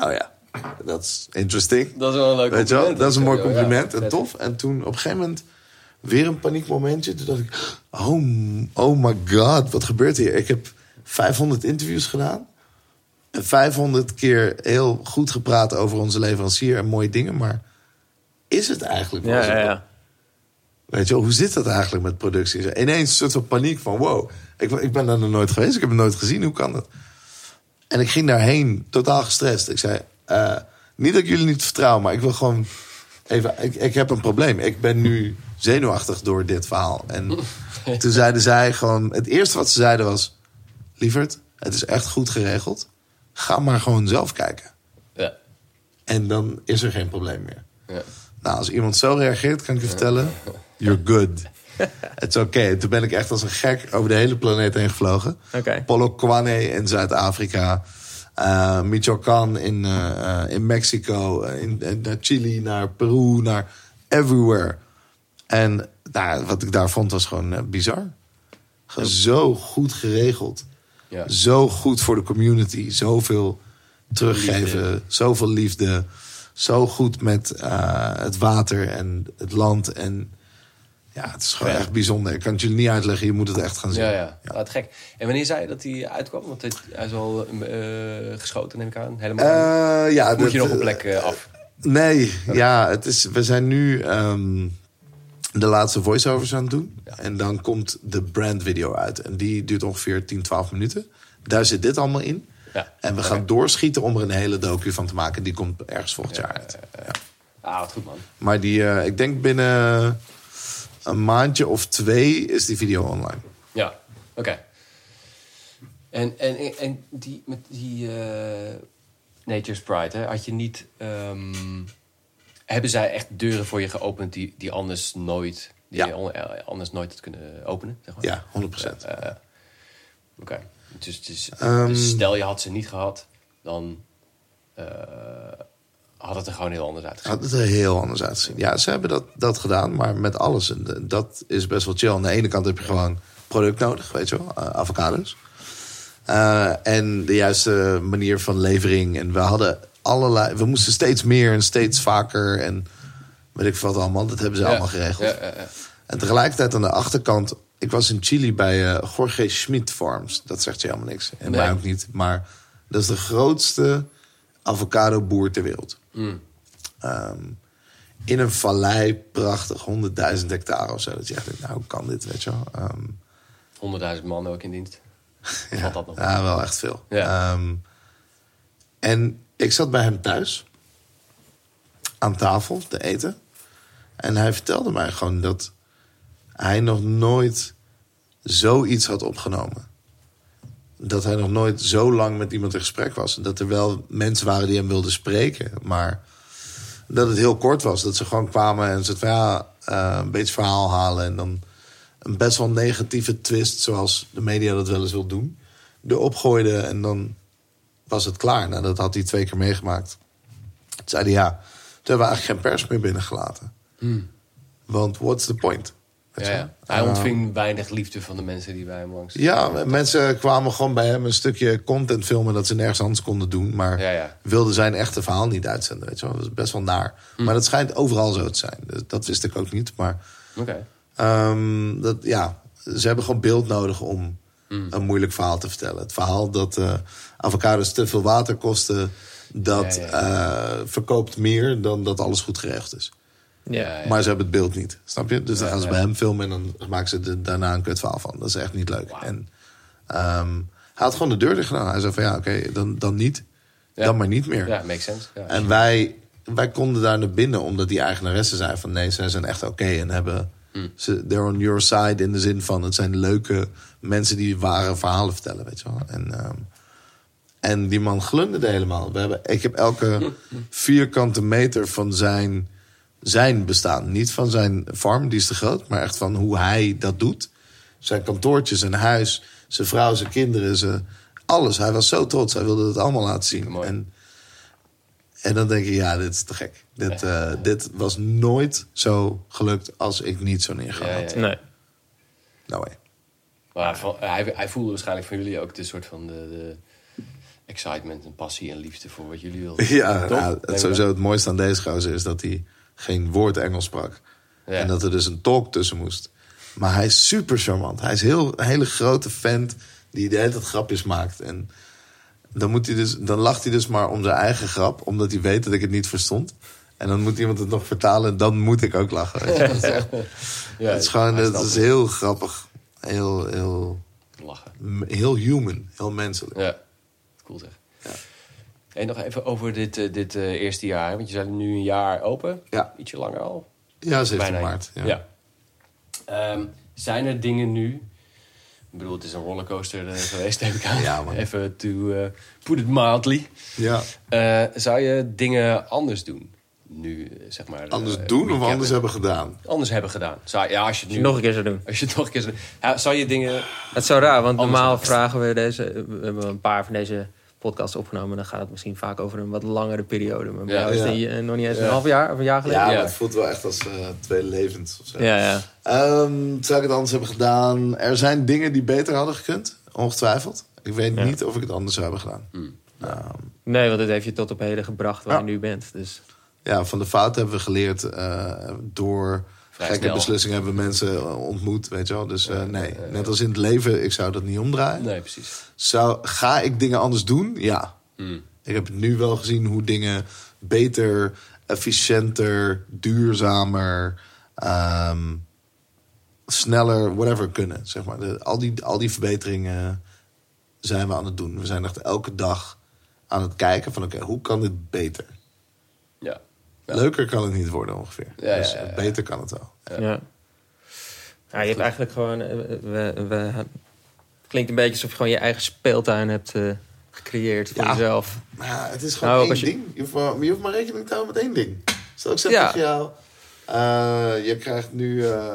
Oh ja, dat is interesting. Dat is wel een leuk Weet je wel, dat is een mooi Ja, compliment en tof. En toen op een gegeven moment weer een paniekmomentje. Toen dacht ik: Oh, oh my god, wat gebeurt hier? Ik heb 500 interviews gedaan. En 500 keer heel goed gepraat over onze leverancier en mooie dingen. Maar is het eigenlijk wel Ja, zo? ja, ja. Weet je wel, hoe zit dat eigenlijk met productie? Ineens een soort van paniek van, wow, ik, ik ben daar nog nooit geweest, ik heb het nooit gezien, hoe kan dat? En ik ging daarheen totaal gestrest. Ik zei, eh, niet dat ik jullie niet vertrouw, maar ik wil gewoon even, ik, ik heb een probleem. Ik ben nu zenuwachtig door dit verhaal. En [laughs] toen zeiden zij gewoon, het eerste wat ze zeiden was, lieverd, het is echt goed geregeld. Ga maar gewoon zelf kijken. Ja. En dan is er geen probleem meer. Ja. Nou, als iemand zo reageert, kan ik je vertellen, you're good. [laughs] het is oké. Toen ben ik echt als een gek over de hele planeet heen gevlogen. Oké. Polokwane in Zuid-Afrika. Eh Michoacán in, eh, eh, in Mexico. In, in- naar Chili, naar Peru, naar everywhere. En nou, wat ik daar vond was gewoon bizar. Gewoon zo goed geregeld. Ja. Zo goed voor de community. Zoveel teruggeven. Liefde. Zoveel liefde. Zo goed met het water en het land. En ja, het is gewoon Ja. echt bijzonder. Ik kan het jullie niet uitleggen. Je moet het echt gaan zien. Ja, ja. Ja, het gek. En wanneer zei je dat hij uitkwam? Want het- hij is al eh, geschoten, neem ik aan. Helemaal. Eh, ja, Moet dat- je nog een plek eh, af? Nee, ja, het is, we zijn nu ehm, de laatste voiceovers aan het doen. En dan komt de brandvideo uit. En die duurt ongeveer 10, 12 minuten. Daar zit dit allemaal in. Ja. En we gaan doorschieten om er een hele docu van te maken. Die komt ergens volgend jaar uit. Ja. Ah, wat goed man. Maar die, ik denk binnen een maandje of twee is die video online. Ja, oké. En, en, en die, met die eh, Nature's Pride, hè, had je niet... ehm, hebben zij echt deuren voor je geopend die, die anders nooit... Die Ja. je on- eh, anders nooit had kunnen openen, zeg maar? Ja, 100%. Eh, Oké. Dus, dus, dus stel je had ze niet gehad, dan had het er gewoon heel anders uitgezien. Had het er heel anders uitgezien. Ja, ze hebben dat, dat gedaan, maar met alles. En de- dat is best wel chill. Aan de ene kant heb je gewoon product nodig, weet je wel, eh, avocados. Eh, en de juiste manier van levering. En we hadden allerlei. We moesten steeds meer en steeds vaker. En weet ik wat allemaal. Dat hebben ze Ja. allemaal geregeld. Ja. En tegelijkertijd aan de achterkant. Ik was in Chili bij eh, Jorge Schmidt Farms. Dat zegt je helemaal niks. En Nee. mij ook niet. Maar dat is de grootste avocado boer ter wereld. Mm. Ehm, in een vallei, prachtig, 100.000 hectare of zo. Dat je echt denkt, nou, hoe kan dit, weet je wel? Ehm, 100.000 man ook in dienst. [laughs] ja, Valt dat nog? ja, wel echt veel. Ja. Ehm, en ik zat bij hem thuis. Aan tafel te eten. En hij vertelde mij gewoon dat hij nog nooit zoiets had opgenomen. Dat hij nog nooit zo lang met iemand in gesprek was. En dat er wel mensen waren die hem wilden spreken. Maar dat het heel kort was. Dat ze gewoon kwamen en ze van ja, eh, een beetje verhaal halen. En dan een best wel negatieve twist, zoals de media dat wel eens wil doen. Erop gooiden en dan was het klaar. Nou, dat had hij twee keer meegemaakt. Toen zei hij ja, toen hebben we eigenlijk geen pers meer binnengelaten. Want what's the point? Ja, ja. Hij Ehm, ontving weinig liefde van de mensen die bij hem langs. ja, mensen kwamen gewoon bij hem een stukje content filmen dat ze nergens anders konden doen. Maar Ja, ja. wilden zijn echte verhaal niet uitzenden. Weet je wel. Dat is best wel naar. Maar dat schijnt overal zo te zijn. Dat wist ik ook niet. Maar Oké. ehm, dat, ja, ze hebben gewoon beeld nodig om een moeilijk verhaal te vertellen. Het verhaal dat eh avocados te veel water kosten, dat Ja, ja, eh, verkoopt meer dan dat alles goed geregeld is. Ja. Ja, Maar ze hebben het beeld niet, snap je? Dus dan gaan ze bij hem filmen en dan maken ze er daarna een kut verhaal van. Dat is echt niet leuk. En ehm, hij had gewoon de deur dicht gedaan. Hij zei van ja, oké, dan, dan niet. Dan maar niet meer. Ja, makes sense. Ja. En wij, wij konden daar naar binnen omdat die eigenaressen zei van nee, zij zijn echt oké en hebben Hmm. ze they're on your side in de zin van het zijn leuke mensen die ware verhalen vertellen, weet je wel. En, ehm, en die man glunderde helemaal. We hebben, ik heb elke [laughs] vierkante meter van zijn, zijn bestaan, niet van zijn farm, die is te groot, maar echt van hoe hij dat doet. Zijn kantoortje, zijn huis, zijn vrouw, zijn kinderen, zijn, alles. Hij was zo trots, hij wilde het allemaal laten zien. Mooi. En en dan denk ik, ja, dit is te gek. Dit, eh, dit was nooit zo gelukt als ik niet zo neerga Ja, had. ja. Nee. No way. Maar hij, hij voelde waarschijnlijk van jullie ook de soort van de, de excitement en passie en liefde voor wat jullie wilden. Ja, ja, het sowieso het mooiste aan deze gozer is dat hij geen woord Engels sprak. Ja. En dat er dus een talk tussen moest. Maar hij is super charmant. Hij is heel, een hele grote vent die de hele tijd grapjes maakt. En dan, moet hij dus, dan lacht hij dus maar om zijn eigen grap, omdat hij weet dat ik het niet verstond. En dan moet iemand het nog vertalen en dan moet ik ook lachen. weet je. Dat is, echt- [laughs] Ja, het is gewoon het is heel grappig. Heel, heel, Lachen. heel human. Heel menselijk. Ja, cool zeg. En nog even over dit, eh, dit eh, eerste jaar. Want je zijn nu een jaar open. Ja. Ietsje langer al. Ja, 17 Bijna. maart. Ja. Ja. Ehm, zijn er dingen nu... Ik bedoel, het is een rollercoaster eh, geweest, neem ik [laughs] aan. Ja, man. Even to eh, put it mildly. Ja. Eh, zou je dingen anders doen? nu, zeg maar... Anders doen of anders hebben gedaan. Anders hebben gedaan. Zou, ja, als je het nu... nog een keer zou doen. Als je het nog een keer... zou- Ja, zou je dingen... Het is zo raar, want normaal vragen we deze... We hebben een paar van deze podcasts opgenomen. Dan gaat het misschien vaak over een wat langere periode. Maar bij Ja. jou is het Ja. eh, nog niet eens Ja. een half jaar of een jaar geleden. Ja, Ja. maar het voelt wel echt als eh twee levens of zo. ja. ja. Ehm, zou ik het anders hebben gedaan? Er zijn dingen die beter hadden gekund, ongetwijfeld. Ik weet Ja. niet of ik het anders zou hebben gedaan. Hmm. Ehm, Nee, want het heeft je tot op heden gebracht waar Ja. je nu bent. Dus ja, van de fouten hebben we geleerd. eh, door Vrij gekke beslissingen hebben mensen eh, ontmoet, weet je wel. Dus eh, nee, net als in het leven, ik zou dat niet omdraaien. Nee, precies. Zou, ga ik dingen anders doen? Ja. Hmm. Ik heb nu wel gezien hoe dingen beter, efficiënter, duurzamer, ehm, sneller, whatever kunnen. Zeg maar. De, al, die, al die verbeteringen zijn we aan het doen. We zijn echt elke dag aan het kijken van oké, hoe kan dit beter? Leuker kan het niet worden ongeveer. Dus ja, ja. beter kan het wel. ja. ja. je hebt eigenlijk gewoon... eh, We, we, het klinkt een beetje alsof je gewoon je eigen speeltuin hebt eh, gecreëerd voor Ja. jezelf. Ja, het is gewoon Nou, één je- ding. Je hoeft, maar, je hoeft maar rekening te houden met één ding. Stel ik zeg Ja. tegen jou... eh, je krijgt nu eh,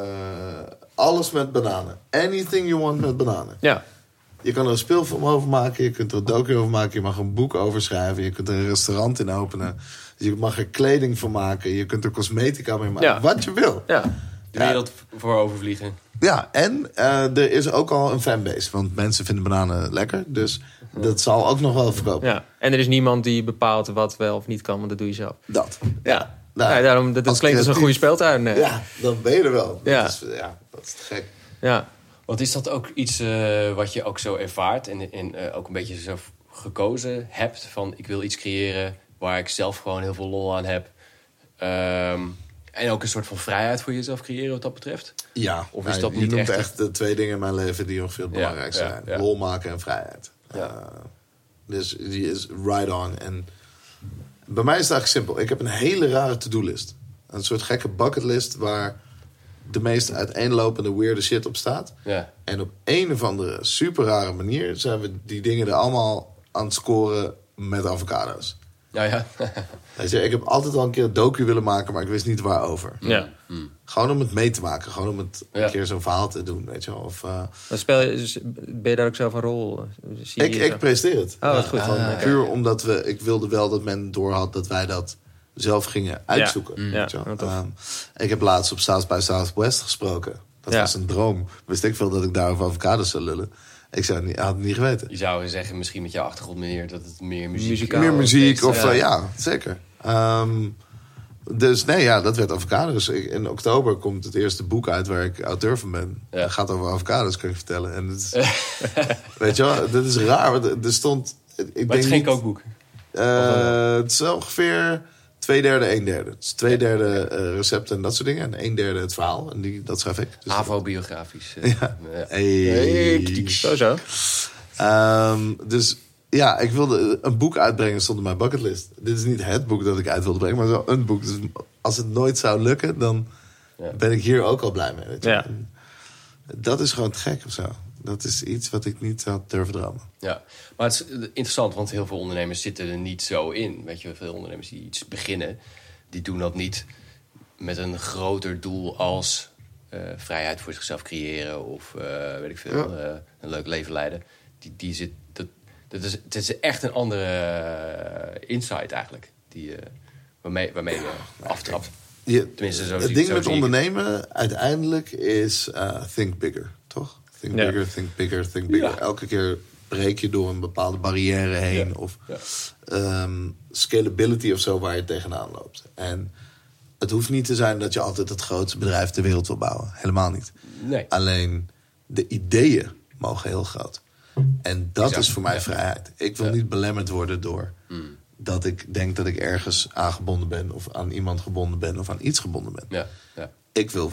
alles met bananen. Anything you want met bananen. Ja, Je kan er een speelfilm over maken. Je kunt er een docu over maken. Je mag een boek over schrijven. Je kunt er een restaurant in openen. Je mag er kleding van maken. Je kunt er cosmetica mee maken. Ja. Wat je wil. ja. De Ja. wereld voor overvliegen. Ja, en eh, er is ook al een fanbase. Want mensen vinden bananen lekker. Dus dat zal ook nog wel verkopen. ja. En er is niemand die bepaalt wat wel of niet kan, want dat doe je zelf. Dat. Ja, Nou, ja daarom, dat, dat als klinkt als een goede speeltuin. eh. Ja, dan ben je er wel. Ja. Dat is, ja, dat is te gek. ja. Want is dat ook iets eh, wat je ook zo ervaart en, en eh, ook een beetje zo gekozen hebt? Van ik wil iets creëren waar ik zelf gewoon heel veel lol aan heb. Ehm, en ook een soort van vrijheid voor jezelf creëren wat dat betreft. Ja, Of nou, is dat je niet noemt echt- echt de twee dingen in mijn leven die ongeveer het belangrijkste ja, zijn. Lol maken en vrijheid. Eh, dus die is right on. En bij mij is het eigenlijk simpel. Ik heb een hele rare to-do-list. Een soort gekke bucketlist waar de meest uiteenlopende weirde shit op staat. Ja, En op een of andere super rare manier zijn we die dingen er allemaal aan het scoren met avocado's. Ja, ja. [laughs] Weet je, ik heb altijd al een keer een docu willen maken, maar ik wist niet waarover. ja. Gewoon om het mee te maken. Gewoon om het Ja. een keer zo'n verhaal te doen, weet je wel. Of, eh, Dan speel je, dus ben je daar ook zelf een rol? Zie ik, ik presenteer het. Oh, wat goed. Ah, puur omdat we... Ik wilde wel dat men doorhad dat wij dat zelf gingen uitzoeken. Mm. weet Ja. Ehm, ik heb laatst op South by Southwest gesproken. Dat Ja. was een droom. Wist ik veel dat ik daar over avocados zou lullen. Ik zou het niet, had het niet geweten. Je zou zeggen, misschien met jouw achtergrond meer, dat het meer muziek. Meer muziek of Ja. ja, ja zeker. Ehm, dus nee, ja, dat werd avocados. Ik- In oktober komt het eerste boek uit waar ik auteur van ben. Ja. Het gaat over avocados, kan ik je vertellen. En het is, [laughs] weet je wel, dat is raar. Want er stond... Ik Maar het denk is geen niet- kookboek. Eh, het is ongeveer twee derde, een derde. Het is twee derde eh, recepten en dat soort dingen. En een derde het verhaal. En die, dat schrijf ik. Dus- Avo-biografisch. eh, Ja. ja. Hey. Zo zo. Ehm, dus ja, ik wilde een boek uitbrengen stond op mijn bucketlist. Dit is niet het boek dat ik uit wilde brengen, maar wel een boek. Dus als het nooit zou lukken, dan Ja. ben ik hier ook al blij mee. Weet je. Ja. Dat is gewoon te gek of zo. Dat is iets wat ik niet had durven dromen. Ja, maar het is interessant, want heel veel ondernemers zitten er niet zo in. Weet je, veel ondernemers die iets beginnen, die doen dat niet met een groter doel als eh, vrijheid voor zichzelf creëren of eh, weet ik veel, eh, een leuk leven leiden. Die, die zit, dat, dat is, het is echt een andere insight eigenlijk, die, waarmee, waarmee je aftrapt. Je, Tenminste, zo het ding zo met ondernemen uiteindelijk is think bigger, toch? Think bigger, think bigger, think bigger. Elke keer breek je door een bepaalde barrière heen. Of ehm, scalability of zo waar je tegenaan loopt. En het hoeft niet te zijn dat je altijd het grootste bedrijf ter wereld wil bouwen. Helemaal niet. Nee. Alleen de ideeën mogen heel groot. En dat Exact. is voor mij Ja. vrijheid. Ik wil Ja. niet belemmerd worden door dat ik denk dat ik ergens aangebonden ben, of aan iemand gebonden ben, of aan iets gebonden ben. Ja, ja. Ik wil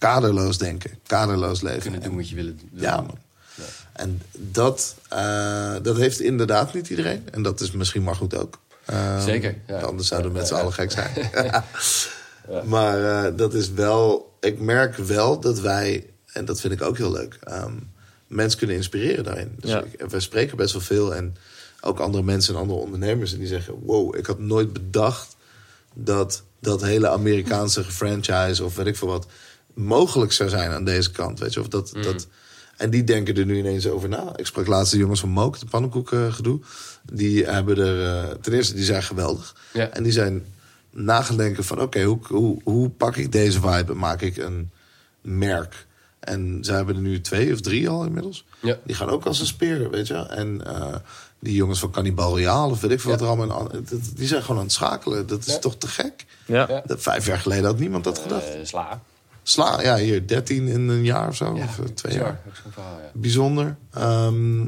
kaderloos denken, kaderloos leven. Kunnen doen En- wat je wil. wil ja, doen. man. En dat, eh, dat heeft inderdaad niet iedereen. En dat is misschien maar goed ook. Ehm, Zeker, ja. Anders zouden we met z'n Ja, allen gek zijn. [laughs] [laughs] Maar eh, dat is wel... Ik merk wel dat wij... En dat vind ik ook heel leuk. ehm, mensen kunnen inspireren daarin. Dus Ja. ik, we spreken best wel veel. En ook andere mensen en andere ondernemers. En die zeggen... Wow, ik had nooit bedacht dat dat hele Amerikaanse franchise of weet ik veel wat mogelijk zou zijn aan deze kant. Weet je, of dat, dat, en die denken er nu ineens over na. Ik sprak laatst de jongens van Mook, de pannenkoeken gedoe. Die hebben er, uh, ten eerste, die zijn geweldig. Ja. En die zijn nagedenken van, oké, hoe, hoe, hoe pak ik deze vibe en maak ik een merk? En ze hebben er nu twee of drie al inmiddels. Ja. Die gaan ook als een speer, weet je. En uh, die jongens van Cannibal Royale, of weet ik veel wat er allemaal... In, die zijn gewoon aan het schakelen. Dat is Ja. toch te gek? Ja. Vijf jaar geleden had niemand dat gedacht. Eh, sla. Sla, ja, hier 13 in een jaar of zo. Ja, of eh, twee bizar. jaar. Verhaal, ja. Bijzonder. Ehm,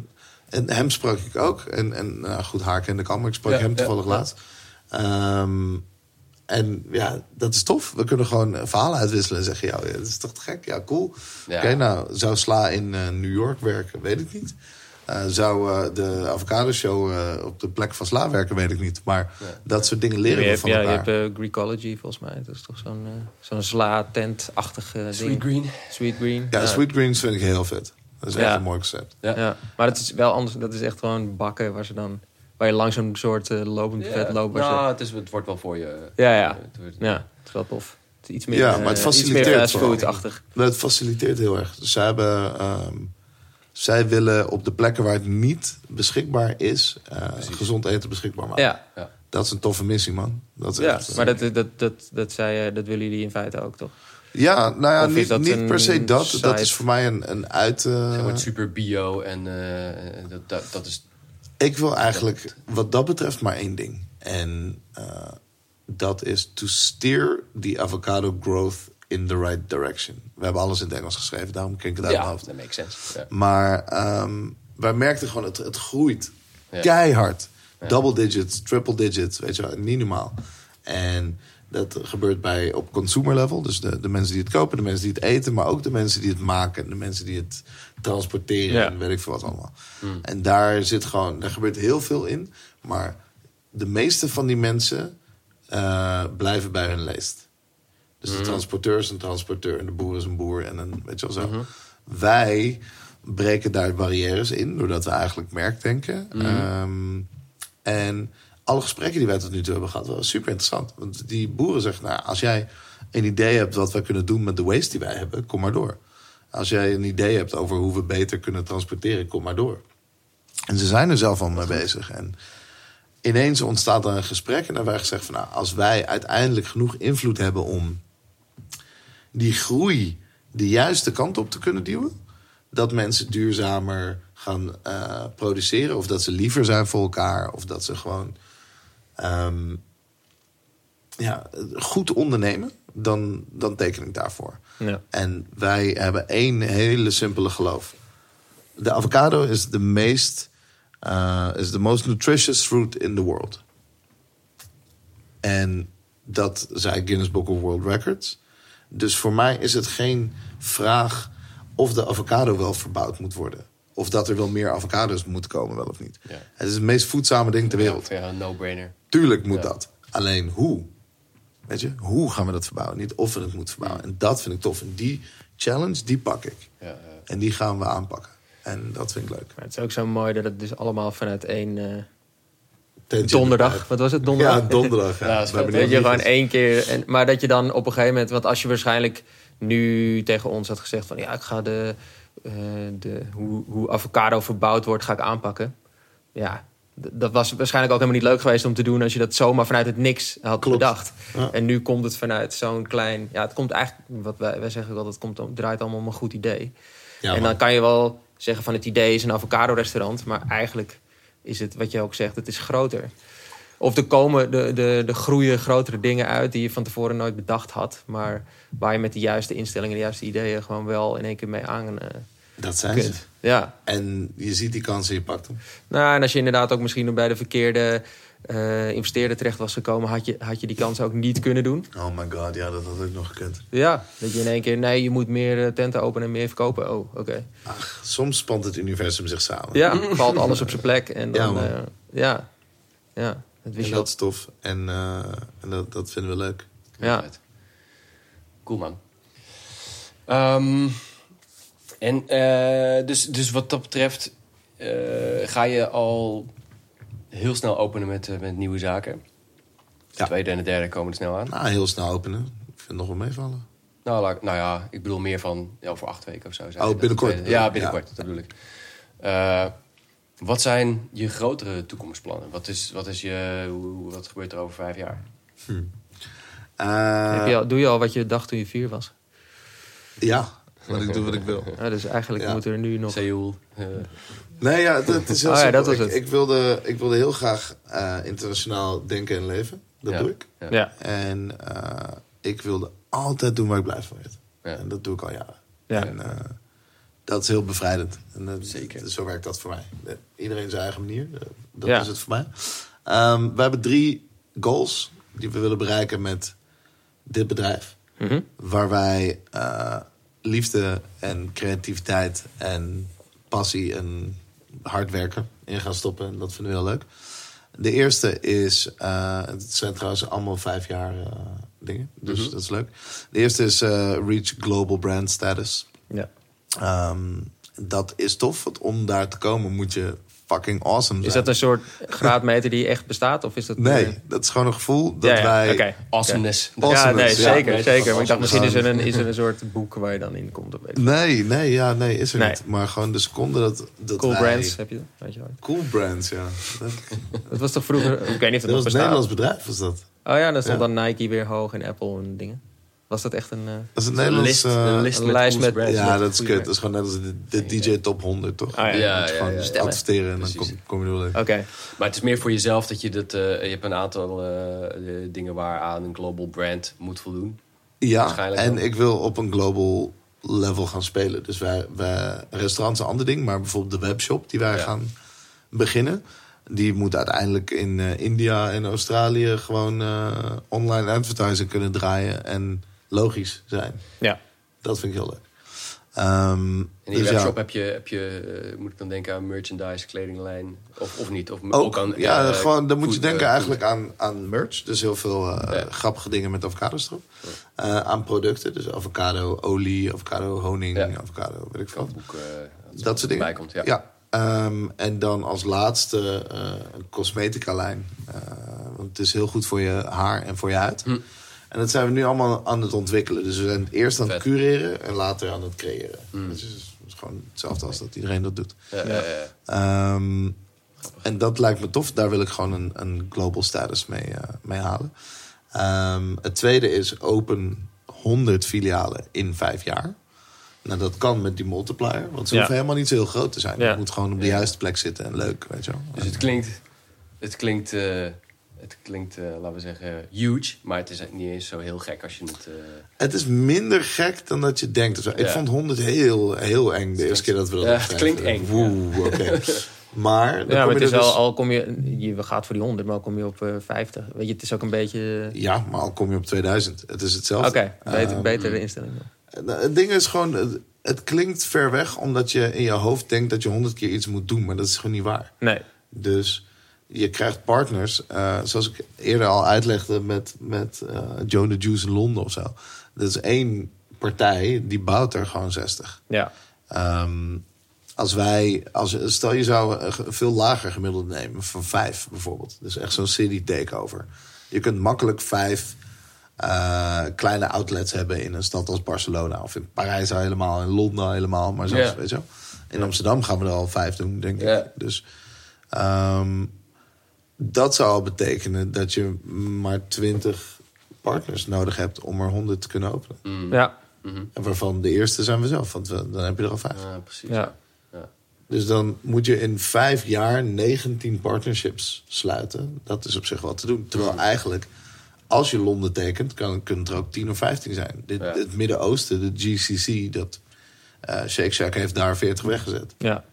en hem sprak ik ook. En, en nou goed, haar kende ik al, maar ik sprak Ja, hem toevallig ja. laatst. Ehm, en ja, dat is tof. We kunnen gewoon verhalen uitwisselen en zeggen... ja, dat is toch te gek? Ja, cool. Ja. Oké, nou, zou Sla in eh, New York werken? Weet ik niet. Eh, zou eh, de Avocado Show eh, op de plek van Sla werken? Weet ik niet. Maar dat soort dingen leren je we hebt, van ja, je elkaar. hebt eh, Greekology volgens mij. Dat is toch zo'n zo'n sla-tent-achtig eh, ding. Sweet Green. Sweet Green. ja, Sweet Greens vind ik heel vet. Dat is echt een mooi concept. Ja. Ja. Maar dat is wel anders. Dat is echt gewoon bakken waar ze dan... Waar je langs een soort eh, lopend vet loopt. waar ze- Nou, het, is, het wordt wel voor je. Ja, ja. het wordt- Ja, het is wel tof. Het is iets meer, Ja, maar het iets meer faciliteert het faciliteert heel erg. Dus zij, hebben, ehm, zij willen op de plekken waar het niet beschikbaar is, eh, gezond eten beschikbaar maken. Ja, Ja. Dat is een toffe missie, man. Dat is ja. echt, eh, maar dat, dat, dat, dat, zei, dat willen jullie in feite ook, toch? ja, nou ja, niet, niet per se dat. Dat is voor mij een, een uit. eh, Het wordt super bio en eh, dat, dat, dat is. ik wil eigenlijk wat dat betreft maar één ding. En eh, dat is to steer the avocado growth in the right direction. We hebben alles in het Engels geschreven, daarom ken ik het uit mijn hoofd. dat makes sense. Ja. Maar ehm, wij merkten gewoon, het, het groeit Ja. keihard. Double digits, triple digits, weet je wel, niet normaal. En dat gebeurt bij op consumer level. Dus de, de mensen die het kopen, de mensen die het eten... maar ook de mensen die het maken, de mensen die het transporteren... Ja. en weet ik veel wat allemaal. En daar zit gewoon, daar gebeurt heel veel in. Maar de meeste van die mensen eh, blijven bij hun leest. Dus de transporteur is een transporteur en de boer is een boer en een, weet je wel zo. Wij breken daar barrières in, doordat we eigenlijk merkdenken. Ehm, en alle gesprekken die wij tot nu toe hebben gehad, waren super interessant. Want die boeren zeggen, nou, als jij een idee hebt wat wij kunnen doen met de waste die wij hebben, kom maar door. Als jij een idee hebt over hoe we beter kunnen transporteren, kom maar door. En ze zijn er zelf al mee bezig. En ineens ontstaat er een gesprek. En dan hebben wij gezegd van nou, als wij uiteindelijk genoeg invloed hebben om die groei de juiste kant op te kunnen duwen. Dat mensen duurzamer gaan eh, produceren. Of dat ze liever zijn voor elkaar. Of dat ze gewoon ehm, ja, goed ondernemen. Dan, dan teken ik daarvoor. Ja. En wij hebben één hele simpele geloof. De avocado is de meest uh, is the most nutritious fruit in the world. En dat zei Guinness Book of World Records. Dus voor mij is het geen vraag of de avocado wel verbouwd moet worden. Of dat er wel meer avocados moeten komen, wel of niet. Ja. Het is het meest voedzame ding ter wereld. Ja, een no-brainer. Tuurlijk moet Ja. dat. Alleen hoe? Weet je, hoe gaan we dat verbouwen? Niet of we het moeten verbouwen. En dat vind ik tof. En die challenge, die pak ik. Ja, ja. En die gaan we aanpakken. En dat vind ik leuk. Maar het is ook zo mooi dat het dus allemaal vanuit één eh, donderdag... Wat was het? Donderdag? Ja, donderdag. Ja. Ja, dat je gewoon één keer. En, maar dat je dan op een gegeven moment. Want als je waarschijnlijk nu tegen ons had gezegd van ja, ik ga de. eh, de hoe, hoe avocado verbouwd wordt, ga ik aanpakken. Ja, dat was waarschijnlijk ook helemaal niet leuk geweest om te doen als je dat zomaar vanuit het niks had Klopt. bedacht. Ja. En nu komt het vanuit zo'n klein. Ja, het komt eigenlijk. Wat wij, wij zeggen wel, het komt, om- draait allemaal om een goed idee. Ja, en dan kan je wel zeggen van het idee is een avocado restaurant, maar eigenlijk is het wat je ook zegt, het is groter. Of er komen de, de, de groeien grotere dingen uit die je van tevoren nooit bedacht had, maar waar je met de juiste instellingen, de juiste ideeën gewoon wel in één keer mee aan eh, Dat zijn ze. kunt. Ja, En je ziet die kans en je pakt hem. nou, en als je inderdaad ook misschien bij de verkeerde eh investeerder terecht was gekomen, had je, had je die kans ook niet kunnen doen. Oh my god, ja, dat had ik nog gekund. Ja, dat je in één keer, nee, je moet meer eh, tenten openen en meer verkopen. Oh, oké. Ach, soms spant het universum zich samen. Ja, valt alles op zijn plek. En Ja, dan, man. eh, ja, ja, dat wist En je dat is tof. En, eh, en dat, dat vinden we leuk. Ja. Cool man. Ehm, en eh, dus, dus wat dat betreft eh, ga je al heel snel openen met, eh, met nieuwe zaken. De Ja. tweede en de derde komen er snel aan. Nou, heel snel openen. Ik vind het nog wel meevallen. Nou, laat- nou ja, ik bedoel meer van ja, over acht weken of zo. zei Oh, binnenkort. tweede- Ja, binnenkort, dat bedoel ik. Eh, wat zijn je grotere toekomstplannen? Wat, is, wat, is je, hoe, wat gebeurt er over vijf jaar? Eh, je al, doe je al wat je dacht toen je vier was? Ja, want ik doe wat ik wil. [laughs] Ja, dus eigenlijk Ja. moeten er nu nog... Seoul. eh, Nee, ja, het, het is heel Oh ja, simpel. dat was ik, het. ik, wilde, ik wilde heel graag eh, internationaal denken en leven. Dat Ja. doe ik. ja. Ja, En eh, ik wilde altijd doen waar ik blij van werd. Ja. En dat doe ik al jaren. Ja. En eh, dat is heel bevrijdend. En, dat- Zeker. Zo werkt dat voor mij. Iedereen zijn eigen manier. Dat Ja. is het voor mij. Ehm, we hebben drie goals die we willen bereiken met dit bedrijf. Mhm. Waar wij eh, liefde en creativiteit en passie en hard werken in gaan stoppen. En dat vinden we heel leuk. De eerste is, eh, het zijn trouwens allemaal vijf jaar eh, dingen. Dus Mhm. dat is leuk. De eerste is eh, Reach Global Brand Status. ja. Ehm, dat is tof, want om daar te komen moet je fucking awesome zijn. Is dat een soort graadmeter die echt bestaat? Of is dat... Nee, eh, dat is gewoon een gevoel dat ja, ja, wij... oké. Awesomeness. Awesome. Ja, nee, ja. zeker, zeker. dat Maar ik dacht, misschien is er, een, is er een soort boek waar je dan in komt. Of weet. Nee, nee, ja, nee, is er Nee. niet. Maar gewoon de seconde dat, dat Cool wij- Brands, heb je dat? Weet je wel. Cool Brands, ja. Dat, Dat was toch vroeger... Ik weet niet of dat het was nog een bestaat. Nederlands bedrijf, was dat. Oh ja, dan stond Ja. dan Nike weer hoog en Apple en dingen. Was dat echt een... eh, Dat is een Een Nederlands... list, eh, een list een met lijst met- brands. ja, Met dat is kut. Dat is gewoon net als de, de DJ Top 100, toch? Ah, ja. Ja, ja, gewoon ja. Stemmen. adverteren en dan kom, kom je er in. Oké, Maar het is meer voor jezelf dat je dat... eh, je hebt een aantal eh, eh, dingen waaraan een global brand moet voldoen. Ja, Waarschijnlijk en wel. ik wil op een global level gaan spelen. Dus wij, wij restaurants een ander ding, maar bijvoorbeeld de webshop die wij Ja. gaan beginnen. Die moet uiteindelijk in eh, India en Australië gewoon eh, online advertising kunnen draaien en logisch zijn. ja. Dat vind ik heel leuk. Ehm, In die dus ja. webshop heb je, heb je eh, moet ik dan denken aan merchandise, kledinglijn of, of niet? Of ook, Ook, aan, ja, eh, gewoon, dan moet je denken eh, eigenlijk aan, aan merch. Dus heel veel eh, Ja. grappige dingen met avocados erop. Eh, aan producten, dus avocado olie, avocado honing, Ja. avocado, weet ik veel. eh, Dat soort dingen. Komt, ja. Ja. Ehm, en dan als laatste eh, een cosmetica lijn. Eh, want het is heel goed voor je haar en voor je huid. Hm. En dat zijn we nu allemaal aan het ontwikkelen. Dus we zijn eerst aan het Vet. Cureren en later aan het creëren. Dus het is, het is gewoon hetzelfde als dat iedereen dat doet. Ja, ja, ja. Ehm, en dat lijkt me tof. Daar wil ik gewoon een, een global status mee, eh, mee halen. Ehm, het tweede is open 100 filialen in vijf jaar. Nou, dat kan met die multiplier. Want ze Ja. hoeven helemaal niet zo heel groot te zijn. Ja. Het moet gewoon op de juiste plek zitten en leuk, weet je wel. Dus het klinkt, het klinkt, eh, het klinkt eh, laten we zeggen, huge. Maar het is niet eens zo heel gek als je het... eh, Het is minder gek dan dat je denkt. Ik vond 100 heel, heel eng de eerste keer dat we dat Ja, het klinkt eng, Woe, oké. [laughs] Maar, dan Ja, maar kom het je is er wel, dus- al kom je, je gaat voor die 100, maar al kom je op eh 50. Weet je, het is ook een beetje... Oké, Ja, maar al kom je op 2000. Het is hetzelfde. beter, Ehm, betere instelling. dan. Nou, Het ding is gewoon, het, het klinkt ver weg omdat je in je hoofd denkt dat je honderd keer iets moet doen, maar dat is gewoon niet waar. Nee, Dus je krijgt partners, eh, zoals ik eerder al uitlegde met, met Joe the Juice in Londen of zo. Dat is één partij die bouwt er gewoon 60. ja. Ehm, als wij, als, stel je zou een veel lager gemiddeld nemen, van vijf bijvoorbeeld. Dus echt zo'n city takeover. Je kunt makkelijk vijf eh, kleine outlets hebben in een stad als Barcelona. Of in Parijs al helemaal, in Londen al helemaal. Maar zelfs, Ja. weet je wel. In Amsterdam gaan we er al vijf doen, denk ik. Dus ehm, dat zou al betekenen dat je maar twintig partners nodig hebt om er honderd te kunnen openen. mm, Ja, mhm. En waarvan de eerste zijn we zelf, want we, dan heb je er al vijf. Ja, precies. ja. Ja. Dus dan moet je in vijf jaar 19 partnerships sluiten. Dat is op zich wel te doen. Terwijl eigenlijk, als je Londen tekent, kan, kunnen het er ook 10 of 15 zijn. Dit, Ja. Het Midden-Oosten, de GCC, dat eh Shake Shack heeft daar 40 weggezet. ja.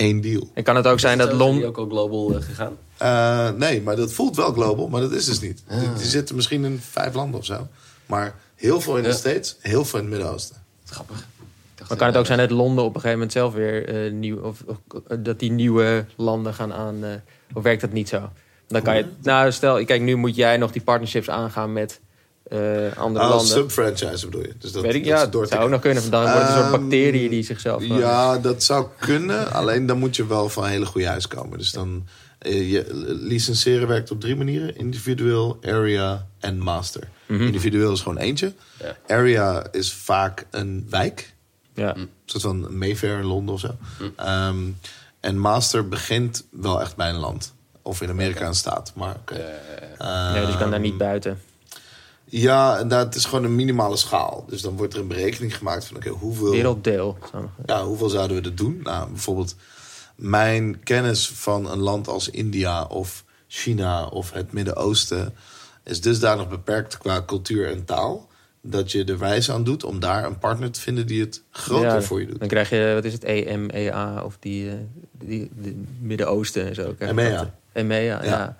Eén deal. En kan het ook zijn dat Londen... ook al global eh, gegaan? Eh, nee, maar dat voelt wel global, maar dat is dus niet. Ah. Die, die zitten misschien in vijf landen of zo. Maar heel veel in de Ja. States, heel veel in het Midden-Oosten. Grappig. Maar kan het ook zijn dat Londen op een gegeven moment zelf weer eh, nieuw... Of, of, dat die nieuwe landen gaan aan... eh, of werkt dat niet zo? Dan kan je... Nou, stel, kijk, nu moet jij nog die partnerships aangaan met andere Oh, landen. sub-franchise bedoel je? Dus dat, Weet ik, dat ja, dat zou ook nog kunnen. Dan wordt het een soort Ehm, bacterie die zichzelf... eh, Ja, dat zou kunnen. [laughs] Alleen dan moet je wel van hele goede huis komen. Dus dan eh, je licenseren werkt op drie manieren: individueel, area en master. Mhm. Individueel is gewoon eentje. Ja. Area is vaak een wijk, ja. een soort van Mayfair in Londen of zo. Ehm, en master begint wel echt bij een land. Of in Amerika een staat. Maar oké. nee, dus je kan daar niet buiten. Ja, en dat is gewoon een minimale schaal. Dus dan wordt er een berekening gemaakt van oké, hoeveel. Werelddeel. Ja, hoeveel zouden we dat doen? Nou, bijvoorbeeld mijn kennis van een land als India of China of het Midden-Oosten is dusdanig beperkt qua cultuur en taal dat je er wijs aan doet om daar een partner te vinden die het groter Ja, voor je doet. Dan krijg je, wat is het, EMEA of die, eh, die, die Midden-Oosten en zo. EMEA. EMEA, ja.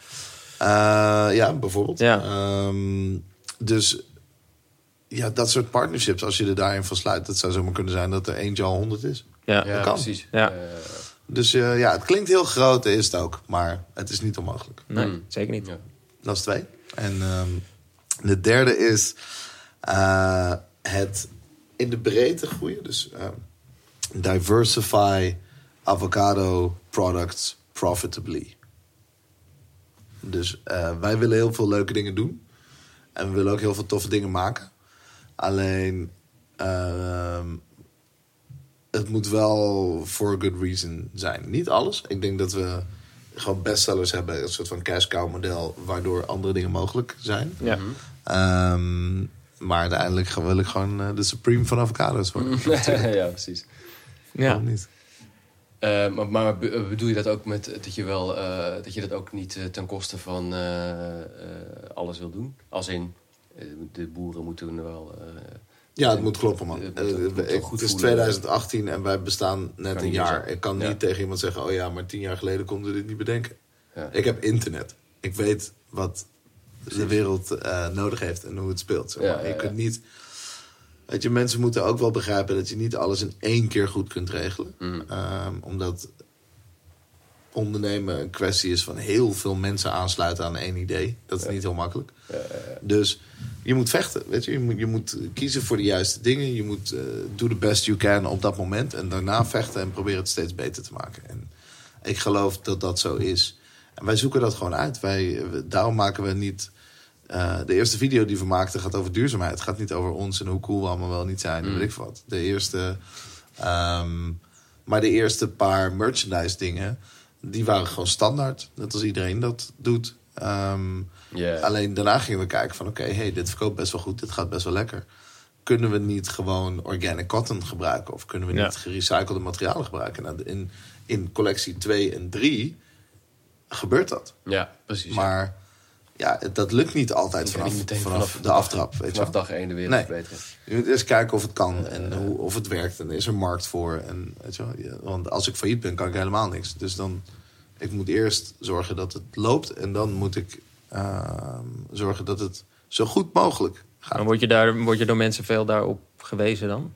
ja. ja, bijvoorbeeld. Ja. Ehm, dus ja, dat soort partnerships, als je er daarin van sluit, dat zou zomaar kunnen zijn dat er eentje al honderd is. Ja. Ja, kan. precies. Ja. Eh, Dus eh, ja, het klinkt heel groot, dat is het ook. Maar het is niet onmogelijk. Nee, Mm. zeker niet. ja. Dat is twee. En ehm, de derde is eh, het in de breedte groeien. Dus ehm, diversify avocado products profitably. Dus eh, wij willen heel veel leuke dingen doen. En we willen ook heel veel toffe dingen maken. Alleen, ehm, het moet wel for a good reason zijn. Niet alles. Ik denk dat we gewoon bestsellers hebben. Een soort van cash cow model. Waardoor andere dingen mogelijk zijn. Ja. Ehm, maar uiteindelijk wil ik gewoon eh, de supreme van avocados worden. [laughs] ja, precies. Ja. Waarom niet? Eh, maar, eh, bedoel je dat ook met dat je wel eh, dat je dat ook niet eh, ten koste van eh, eh, alles wil doen? Als in eh, de boeren moeten wel. eh, Ja, het moet kloppen, man. Het Eh, moet- moet is voelen. 2018 en wij bestaan net Kan een jaar. Ik kan Ja. niet tegen iemand zeggen... oh ja, maar tien jaar geleden konden we dit niet bedenken. Ja. Ik heb internet. Ik weet wat de wereld eh, nodig heeft en hoe het speelt. Zeg maar. Ja, ja, Je kunt niet... Weet je, mensen moeten ook wel begrijpen... dat je niet alles in één keer goed kunt regelen. Mm. Ehm, omdat ondernemen een kwestie is van heel veel mensen aansluiten aan één idee. Dat is niet heel makkelijk. Dus je moet vechten, weet je. Je moet, je moet kiezen voor de juiste dingen. Je moet eh do the best you can op dat moment. En daarna vechten en proberen het steeds beter te maken. En ik geloof dat dat zo is. En wij zoeken dat gewoon uit. Wij, daarom maken we niet... eh, de eerste video die we maakten gaat over duurzaamheid. Het gaat niet over ons en hoe cool we allemaal wel niet zijn. en Weet ik wat. De eerste... ehm, maar de eerste paar merchandise dingen... die waren gewoon standaard. Net als iedereen dat doet. Ehm. Alleen daarna gingen we kijken van... oké, hey, dit verkoopt best wel goed. Dit gaat best wel lekker. Kunnen we niet gewoon organic cotton gebruiken? Of kunnen we Ja. niet gerecyclede materialen gebruiken? Nou, in, in collectie 2 en 3 gebeurt dat. ja, precies. Maar ja, dat lukt niet altijd vanaf, vanaf, vanaf- de aftrap. Weet je vanaf wel. dag 1 de wereld Nee. verbeteren. Je moet eerst kijken of het kan en hoe, of het werkt. En is er markt voor. En, weet je wel, ja, want als ik failliet ben, kan ik helemaal niks. Dus dan, ik moet eerst zorgen dat het loopt. En dan moet ik ehm, zorgen dat het zo goed mogelijk gaat. Dan word je, daar, word je door mensen veel daarop gewezen dan?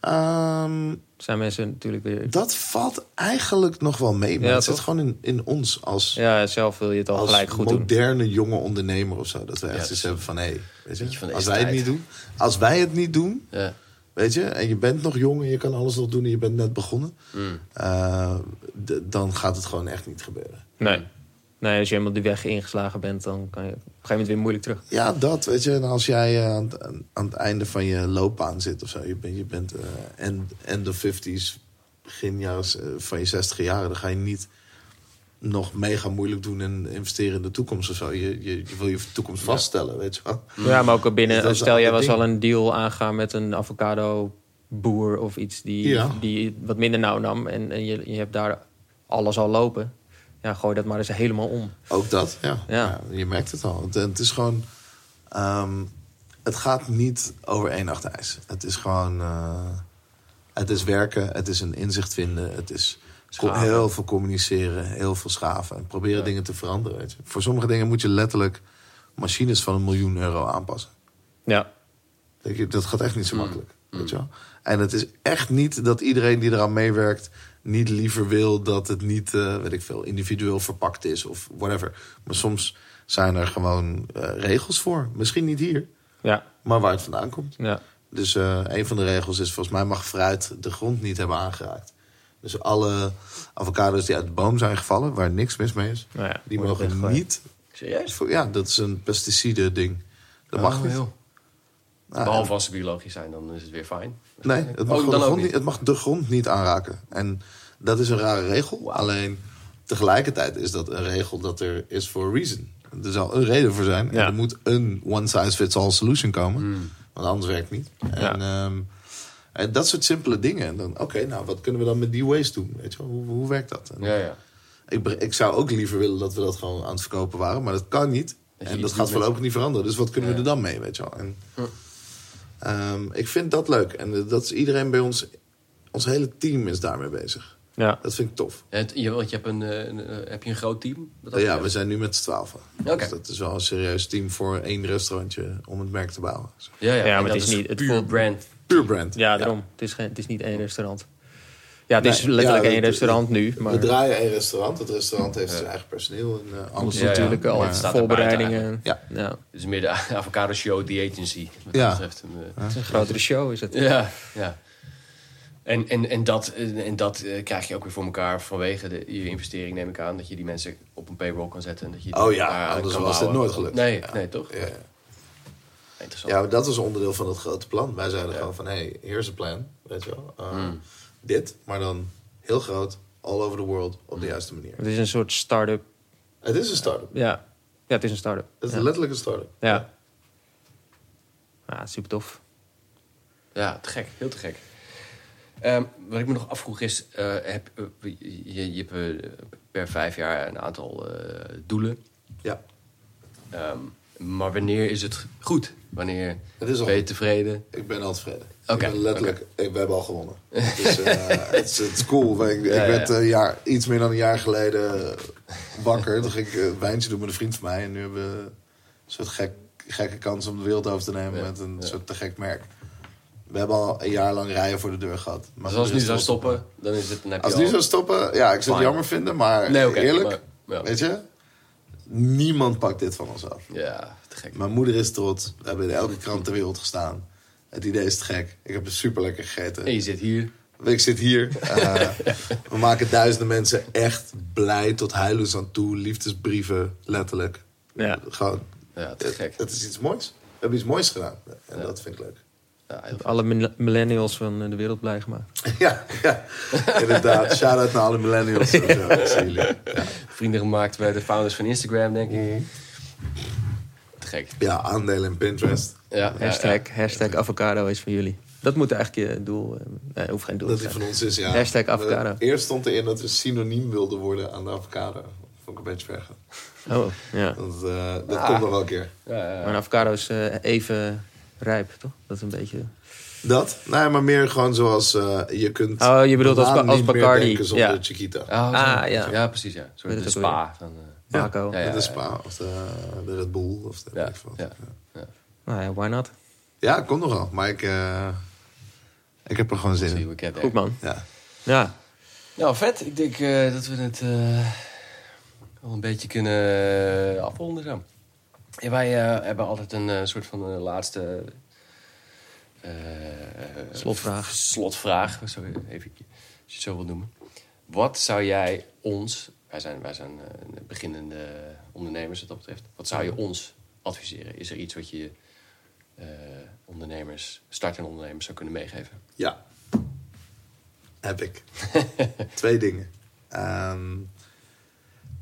Ehm, Zijn mensen natuurlijk weer... dat valt eigenlijk nog wel mee. Maar Ja, het zit gewoon in, in ons als, Ja, zelf wil je het al als gelijk goed doen. moderne jonge ondernemer of zo. Dat we echt Ja, precies. hebben van... Hé, weet Beetje je, van de als wij het niet doen... Als wij het niet doen... Ja. Weet je, en je bent nog jong en je kan alles nog doen en je bent net begonnen. Mm. eh, dan gaat het gewoon echt niet gebeuren. Nee. Nee, als je helemaal die weg ingeslagen bent, dan kan je op een gegeven moment weer moeilijk terug. Ja, dat, weet je. En als jij eh, aan, het- aan het einde van je loopbaan zit of zo. Je bent, je bent eh, end, end of 50s, begin jaren, eh, van je 60 jaren. Dan ga je niet nog mega moeilijk doen en investeren in de toekomst of zo. Je, je, je wil je toekomst vaststellen, weet je wel. Ja, maar ook binnen... Dus stel, jij was al een deal aangaan met een avocado boer of iets die, Ja. die wat minder nauw nam. En, en je, je hebt daar alles al lopen. Ja, gooi dat maar eens helemaal om. Ook dat, ja. Ja. ja. je merkt het al. Het, het is gewoon... ehm, het gaat niet over één nacht ijs. Het is gewoon... eh, het is werken, het is een inzicht vinden. Het is Schaven. heel veel communiceren, heel veel schaven. En proberen dingen te veranderen. Weet je. Voor sommige dingen moet je letterlijk machines van een miljoen euro aanpassen. Ja, Denk je, dat gaat echt niet zo Mm. makkelijk. Weet je wel? En het is echt niet dat iedereen die eraan meewerkt... niet liever wil dat het niet, eh, weet ik veel, individueel verpakt is of whatever. Maar soms zijn er gewoon eh, regels voor. Misschien niet hier, Ja, maar waar het vandaan komt. ja. Dus eh, een van de regels is, volgens mij mag fruit de grond niet hebben aangeraakt. Dus alle avocado's die uit de boom zijn gevallen, waar niks mis mee is, Nou ja, die mogen niet. Serieus? Ja, dat is een pesticide ding. Dat mag Oh, niet. joh. Nou, Behalve als ze biologisch zijn, dan is het weer fijn. Nee, het mag, Oh, gewoon dan de ook grond niet. niet, het mag de grond niet aanraken. En dat is een rare regel. Alleen tegelijkertijd is dat een regel dat er is voor a reason. Er zal een reden voor zijn. En Ja. er moet een one-size-fits-all solution komen. Want anders werkt het niet. En, ehm, en dat soort simpele dingen. En dan, oké, nou, wat kunnen we dan met die waste doen? Weet je wel? Hoe, hoe werkt dat? En Ja, ja. ik, ik zou ook liever willen dat we dat gewoon aan het verkopen waren. Maar dat kan niet. en dat gaat voorlopig niet veranderen. Dus wat kunnen we er dan mee, weet je wel? En, ehm, ik vind dat leuk. En eh, dat is iedereen bij ons... Ons hele team is daarmee bezig. Ja. Dat vind ik tof. Het, je, want je hebt een, eh, een, eh, heb je een groot team? Ja, we zijn nu met z'n twaalf. Oké. Dus dat is wel een serieus team voor één restaurantje om het merk te bouwen. Ja, ja, Ja, maar het is niet- het puur brand. Puur brand. Ja, daarom. Het, is geen, het is niet één restaurant. Ja, het Nee, is letterlijk ja, één het- restaurant nu. Maar We draaien één restaurant. Het restaurant heeft zijn eigen personeel. En, uh, anders Ja, ja. natuurlijk al het er voorbereidingen. Ja. ja. Het is meer de [laughs] avocado show, the agency. Wat Ja. dat betreft. En, eh, Het is een grotere show, is het. Ja, ja. En, en, en dat, en dat eh, krijg je ook weer voor elkaar vanwege de, je investering, neem ik aan. Dat je die mensen op een payroll kan zetten. En dat je Oh ja, anders kan was dit bouwen. nooit gelukt. Nee, Ja. nee toch? Ja, ja. Interessant. Ja, maar dat was onderdeel van het grote plan. Wij zeiden gewoon van, hé, hey, here's a plan. Weet je wel. Uh, Hmm. Dit, maar dan heel groot, all over the world, op de juiste manier. Het is een soort start-up. Het is een start-up. Ja, ja het is een start-up. Het is ja. letterlijk een start-up. Ja. Ja, super tof. Ja, te gek. Heel te gek. Ehm, wat ik me nog afvroeg is... eh, heb, eh, je, je hebt eh, per vijf jaar een aantal eh, doelen. Ja. Ehm, maar wanneer is het goed? Wanneer Het is al ben je tevreden? Ik ben al tevreden. Oké, Ik ben letterlijk, ik, we hebben al gewonnen. [laughs] Dus eh, het is- cool. Ik, ik Ja, ja. werd een jaar, iets meer dan een jaar geleden wakker. Toen ging ik een wijntje doen met een vriend van mij. En nu hebben we een soort gek, gekke kans om de wereld over te nemen Ja, met een soort te gek merk. We hebben al een jaar lang rijen voor de deur gehad. Maar Dus als het nu zou stoppen, dan is het... Je Als het nu zou stoppen, ja, ik zou het jammer vinden. Maar Nee, eerlijk, maar- weet je, niemand pakt dit van ons af. Ja, te gek. Mijn moeder is trots. We hebben in elke krant ter wereld gestaan. Het idee is te gek. Ik heb er super lekker gegeten. En je zit hier. Ik zit hier. Eh, [laughs] we maken duizenden mensen echt blij tot huilen aan toe. Liefdesbrieven, letterlijk. Ja. Gewoon. Ja, te Het, gek. het is iets moois. We hebben iets moois gedaan. En dat vind ik leuk. Ja, Alle mil- millennials van eh, de wereld blij gemaakt. [laughs] ja, ja, inderdaad. Shout-out naar alle millennials. Ja. vrienden gemaakt bij de founders van Instagram, denk ik. Mhm. Te gek. ja, aandelen in Pinterest. Ja, ja, Hashtag, ja. hashtag avocado is van jullie. Dat moet eigenlijk je doel... eh, Nee, hoeft geen doel Dat te die zijn. van ons is, ja. Hashtag avocado. Eerst stond erin dat we synoniem wilden worden aan de avocado. Vond ik een beetje ver gaan. Oh, ja. Dat, eh, dat Ah. komt nog wel een keer. Ja, ja, Maar een avocado is eh, even rijp, toch? Dat is een beetje... Dat? Nee, maar meer gewoon zoals eh, je kunt... Oh, je bedoelt als- als Bacardi, zonder ja. Chiquita. Oh. Ah, ja. ja, precies. Ja. De spa. Van, eh, Baco. Ja, ja, de ja. Spa of de, de Red Bull of de Ja, wat. ja. Nou ja, why not? Ja, komt nog wel. Maar ik, eh, ik heb er gewoon zin in. Goed man. Ja. Ja. Nou, vet. Ik denk eh, dat we het eh al een beetje kunnen afronden zo. Ja, wij eh, hebben altijd een eh, soort van eh, laatste... eh, Slotvraag. Slotvraag, zo even, als je het zo wil noemen. Wat zou jij ons... Wij zijn, wij zijn beginnende ondernemers wat dat betreft. Wat zou je ons adviseren? Is er iets wat je eh, ondernemers, startende ondernemers zou kunnen meegeven? Ja. Heb ik. [laughs] Twee dingen. Ehm,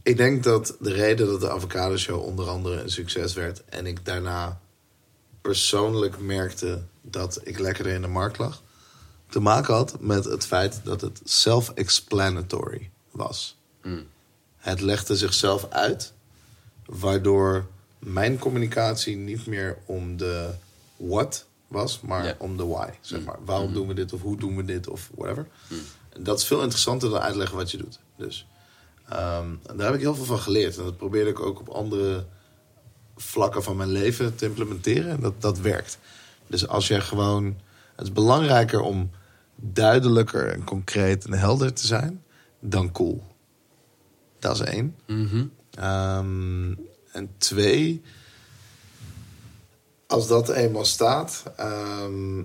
ik denk dat de reden dat de Avocado Show onder andere een succes werd... en ik daarna persoonlijk merkte dat ik lekkerder in de markt lag... te maken had met het feit dat het self-explanatory was. Het legde zichzelf uit, waardoor mijn communicatie niet meer om de what was, maar om de why. Zeg maar. Waarom doen we dit of hoe doen we dit of whatever. Dat is veel interessanter dan uitleggen wat je doet. Dus ehm, daar heb ik heel veel van geleerd. En dat probeerde ik ook op andere vlakken van mijn leven te implementeren. En dat, dat werkt. Dus als je gewoon. Het is belangrijker om duidelijker en concreet en helder te zijn dan cool. Dat is één. Ehm, en twee, als dat eenmaal staat, ehm,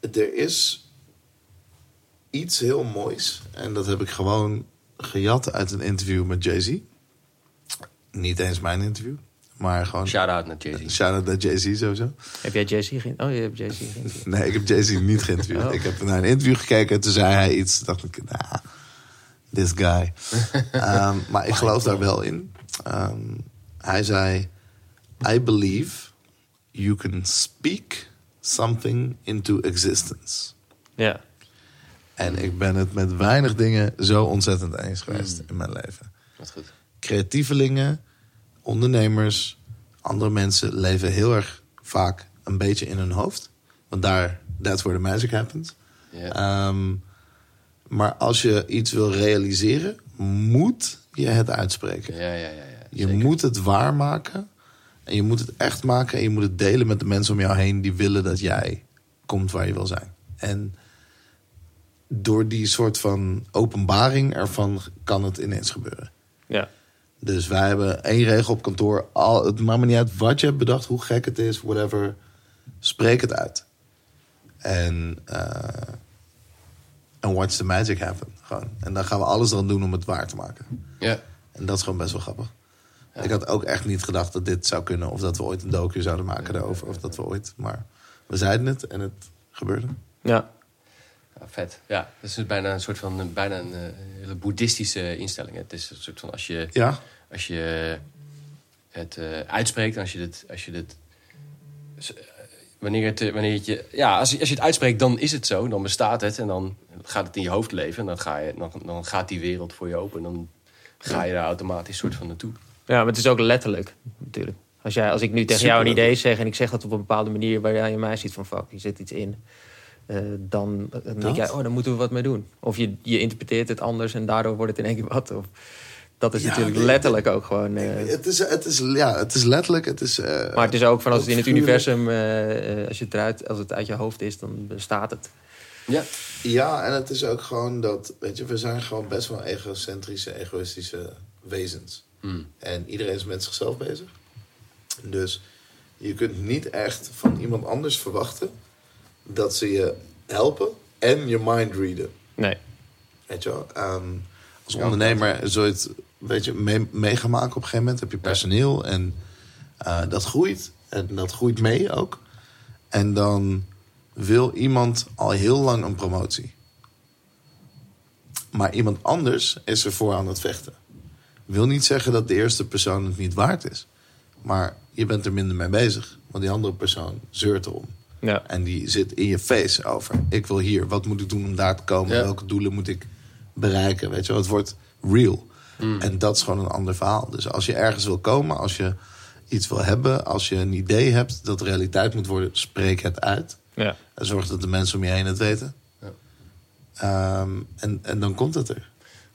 er is iets heel moois. En dat heb ik gewoon gejat uit een interview met Jay-Z. Niet eens mijn interview, maar gewoon... Shout-out naar Jay-Z. Shout-out naar Jay-Z sowieso. Heb jij Jay-Z gezien? Oh, je hebt Jay-Z gezien. [laughs] Nee, ik heb Jay-Z niet geïnterviewd. Oh. Ik heb naar een interview gekeken en toen zei hij iets. Toen dacht ik, nah, this guy. [laughs] Ehm, maar ik geloof daar wel in. Ehm, hij zei, I believe you can speak something into existence. Ja. En ik ben het met weinig dingen zo ontzettend eens geweest in mijn leven. Wat goed. Creatievelingen, ondernemers, andere mensen leven heel erg vaak een beetje in hun hoofd. Want daar, that's where the magic happens. Ehm, maar als je iets wil realiseren, moet je het uitspreken. ja, ja, ja. ja. Je Zeker. moet het waarmaken. En je moet het echt maken. En je moet het delen met de mensen om jou heen die willen dat jij komt waar je wil zijn. En door die soort van openbaring ervan kan het ineens gebeuren. Ja. Dus wij hebben één regel op kantoor. Al, het maakt me niet uit wat je hebt bedacht, hoe gek het is, whatever. Spreek het uit. En eh, en watch the magic happen. Gewoon. En dan gaan we alles eraan doen om het waar te maken. Ja. En dat is gewoon best wel grappig. Ik had ook echt niet gedacht dat dit zou kunnen. Of dat we ooit een docu zouden maken daarover. Of dat we ooit. Maar we zeiden het en het gebeurde. Ja. Vet. Ja, dat is dus bijna een soort van bijna een eh, hele boeddhistische instelling. Het is een soort van als je, Ja, als je het eh, uitspreekt, als je het, als je het eh, wanneer het, wanneer het je, ja, als je, als je het uitspreekt, dan is het zo, dan bestaat het en dan gaat het in je hoofd leven en dan ga je, dan, dan gaat die wereld voor je open en dan ga je daar automatisch soort van naartoe. ja, maar het is ook letterlijk natuurlijk. Als, jij, als ik nu tegen jou een idee zeg en ik zeg dat op een bepaalde manier waar jij in mij ziet van fuck, je zit iets in. Eh, dan, dan denk jij, oh, dan moeten we wat mee doen. Of je, je interpreteert het anders en daardoor wordt het in één keer wat. Of, dat is Ja, natuurlijk nee, letterlijk ook gewoon. eh, het, is, het, is, ja het is letterlijk. Het is, eh, maar het is ook van als het in het universum, eh, eh, als, je het eruit, als het uit je hoofd is, dan bestaat het. Ja, Ja, en het is ook gewoon dat, weet je, we zijn gewoon best wel egocentrische, egoïstische wezens. Hmm. En iedereen is met zichzelf bezig. Dus je kunt niet echt van iemand anders verwachten dat ze je helpen en je mind readen. Nee. Weet je wel? Ehm, als Ja, ondernemer zul je het weet je, mee, mee gaan maken op een gegeven moment. Heb je personeel en eh, dat groeit. En dat groeit mee ook. En dan wil iemand al heel lang een promotie. Maar iemand anders is ervoor aan het vechten. Wil niet zeggen dat de eerste persoon het niet waard is. Maar je bent er minder mee bezig. Want die andere persoon zeurt erom. Ja. En die zit in je face over. Ik wil hier. Wat moet ik doen om daar te komen? Ja. Welke doelen moet ik bereiken? Weet je het wordt real. En dat is gewoon een ander verhaal. Dus als je ergens wil komen, als je iets wil hebben, als je een idee hebt dat realiteit moet worden, spreek het uit. Ja. En zorg dat de mensen om je heen het weten. Ja. Ehm, en, en dan komt het er.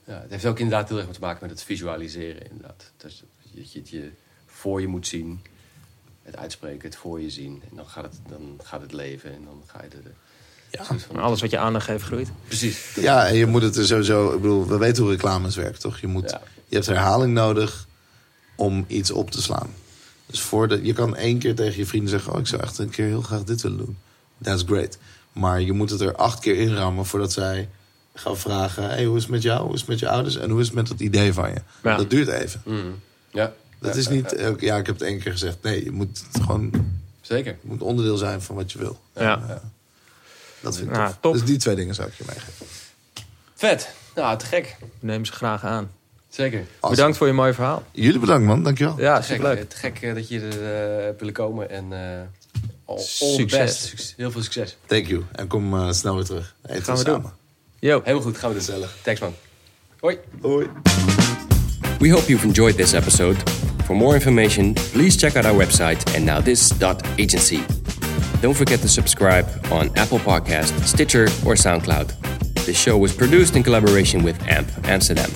Ja, het heeft ook inderdaad heel erg te maken met het visualiseren. Inderdaad. Dat je het je voor je moet zien, het uitspreken, het voor je zien. En dan gaat het, dan gaat het leven en dan ga je er. Ja. soort van- alles wat je aandacht geeft groeit. Precies. Ja, en je moet het er sowieso. Ik bedoel, we weten hoe reclames werken, toch? Je, moet, Ja. je hebt herhaling nodig om iets op te slaan. Dus voor de, je kan één keer tegen je vrienden zeggen: Oh, ik zou echt een keer heel graag dit willen doen. That's great. Maar je moet het er acht keer inrammen voordat zij gaan vragen: Hey, hoe is het met jou? Hoe is het met je ouders? En hoe is het met dat idee van je? Ja. Dat duurt even. Mm. Ja. Dat is niet. ja. Ja, ik heb het één keer gezegd. Nee, je moet het gewoon. Zeker. Het moet onderdeel zijn van wat je wil. Ja. Dat vind ik Nou, tof. top. Dus die twee dingen zou ik je meegeven. Vet. Nou, te gek. We nemen ze graag aan. Zeker. Awesome. Bedankt voor je mooie verhaal. Jullie bedankt, man. Dankjewel. Ja, Te gek, superleuk. eh, te gek eh, dat je er eh, hebt willen komen. En eh all, all the Succes. best. Heel veel succes. Thank you. En kom snel weer terug. Eten Gaan we samen. doen. Yo. Helemaal goed. Gaan we doen. Gezellig. Thanks man. Hoi. Hoi. We hope you've enjoyed this episode. For more information, please check out our website and nowthis.agency. Don't forget to subscribe on Apple Podcast, Stitcher, or SoundCloud. The show was produced in collaboration with AMP Amsterdam.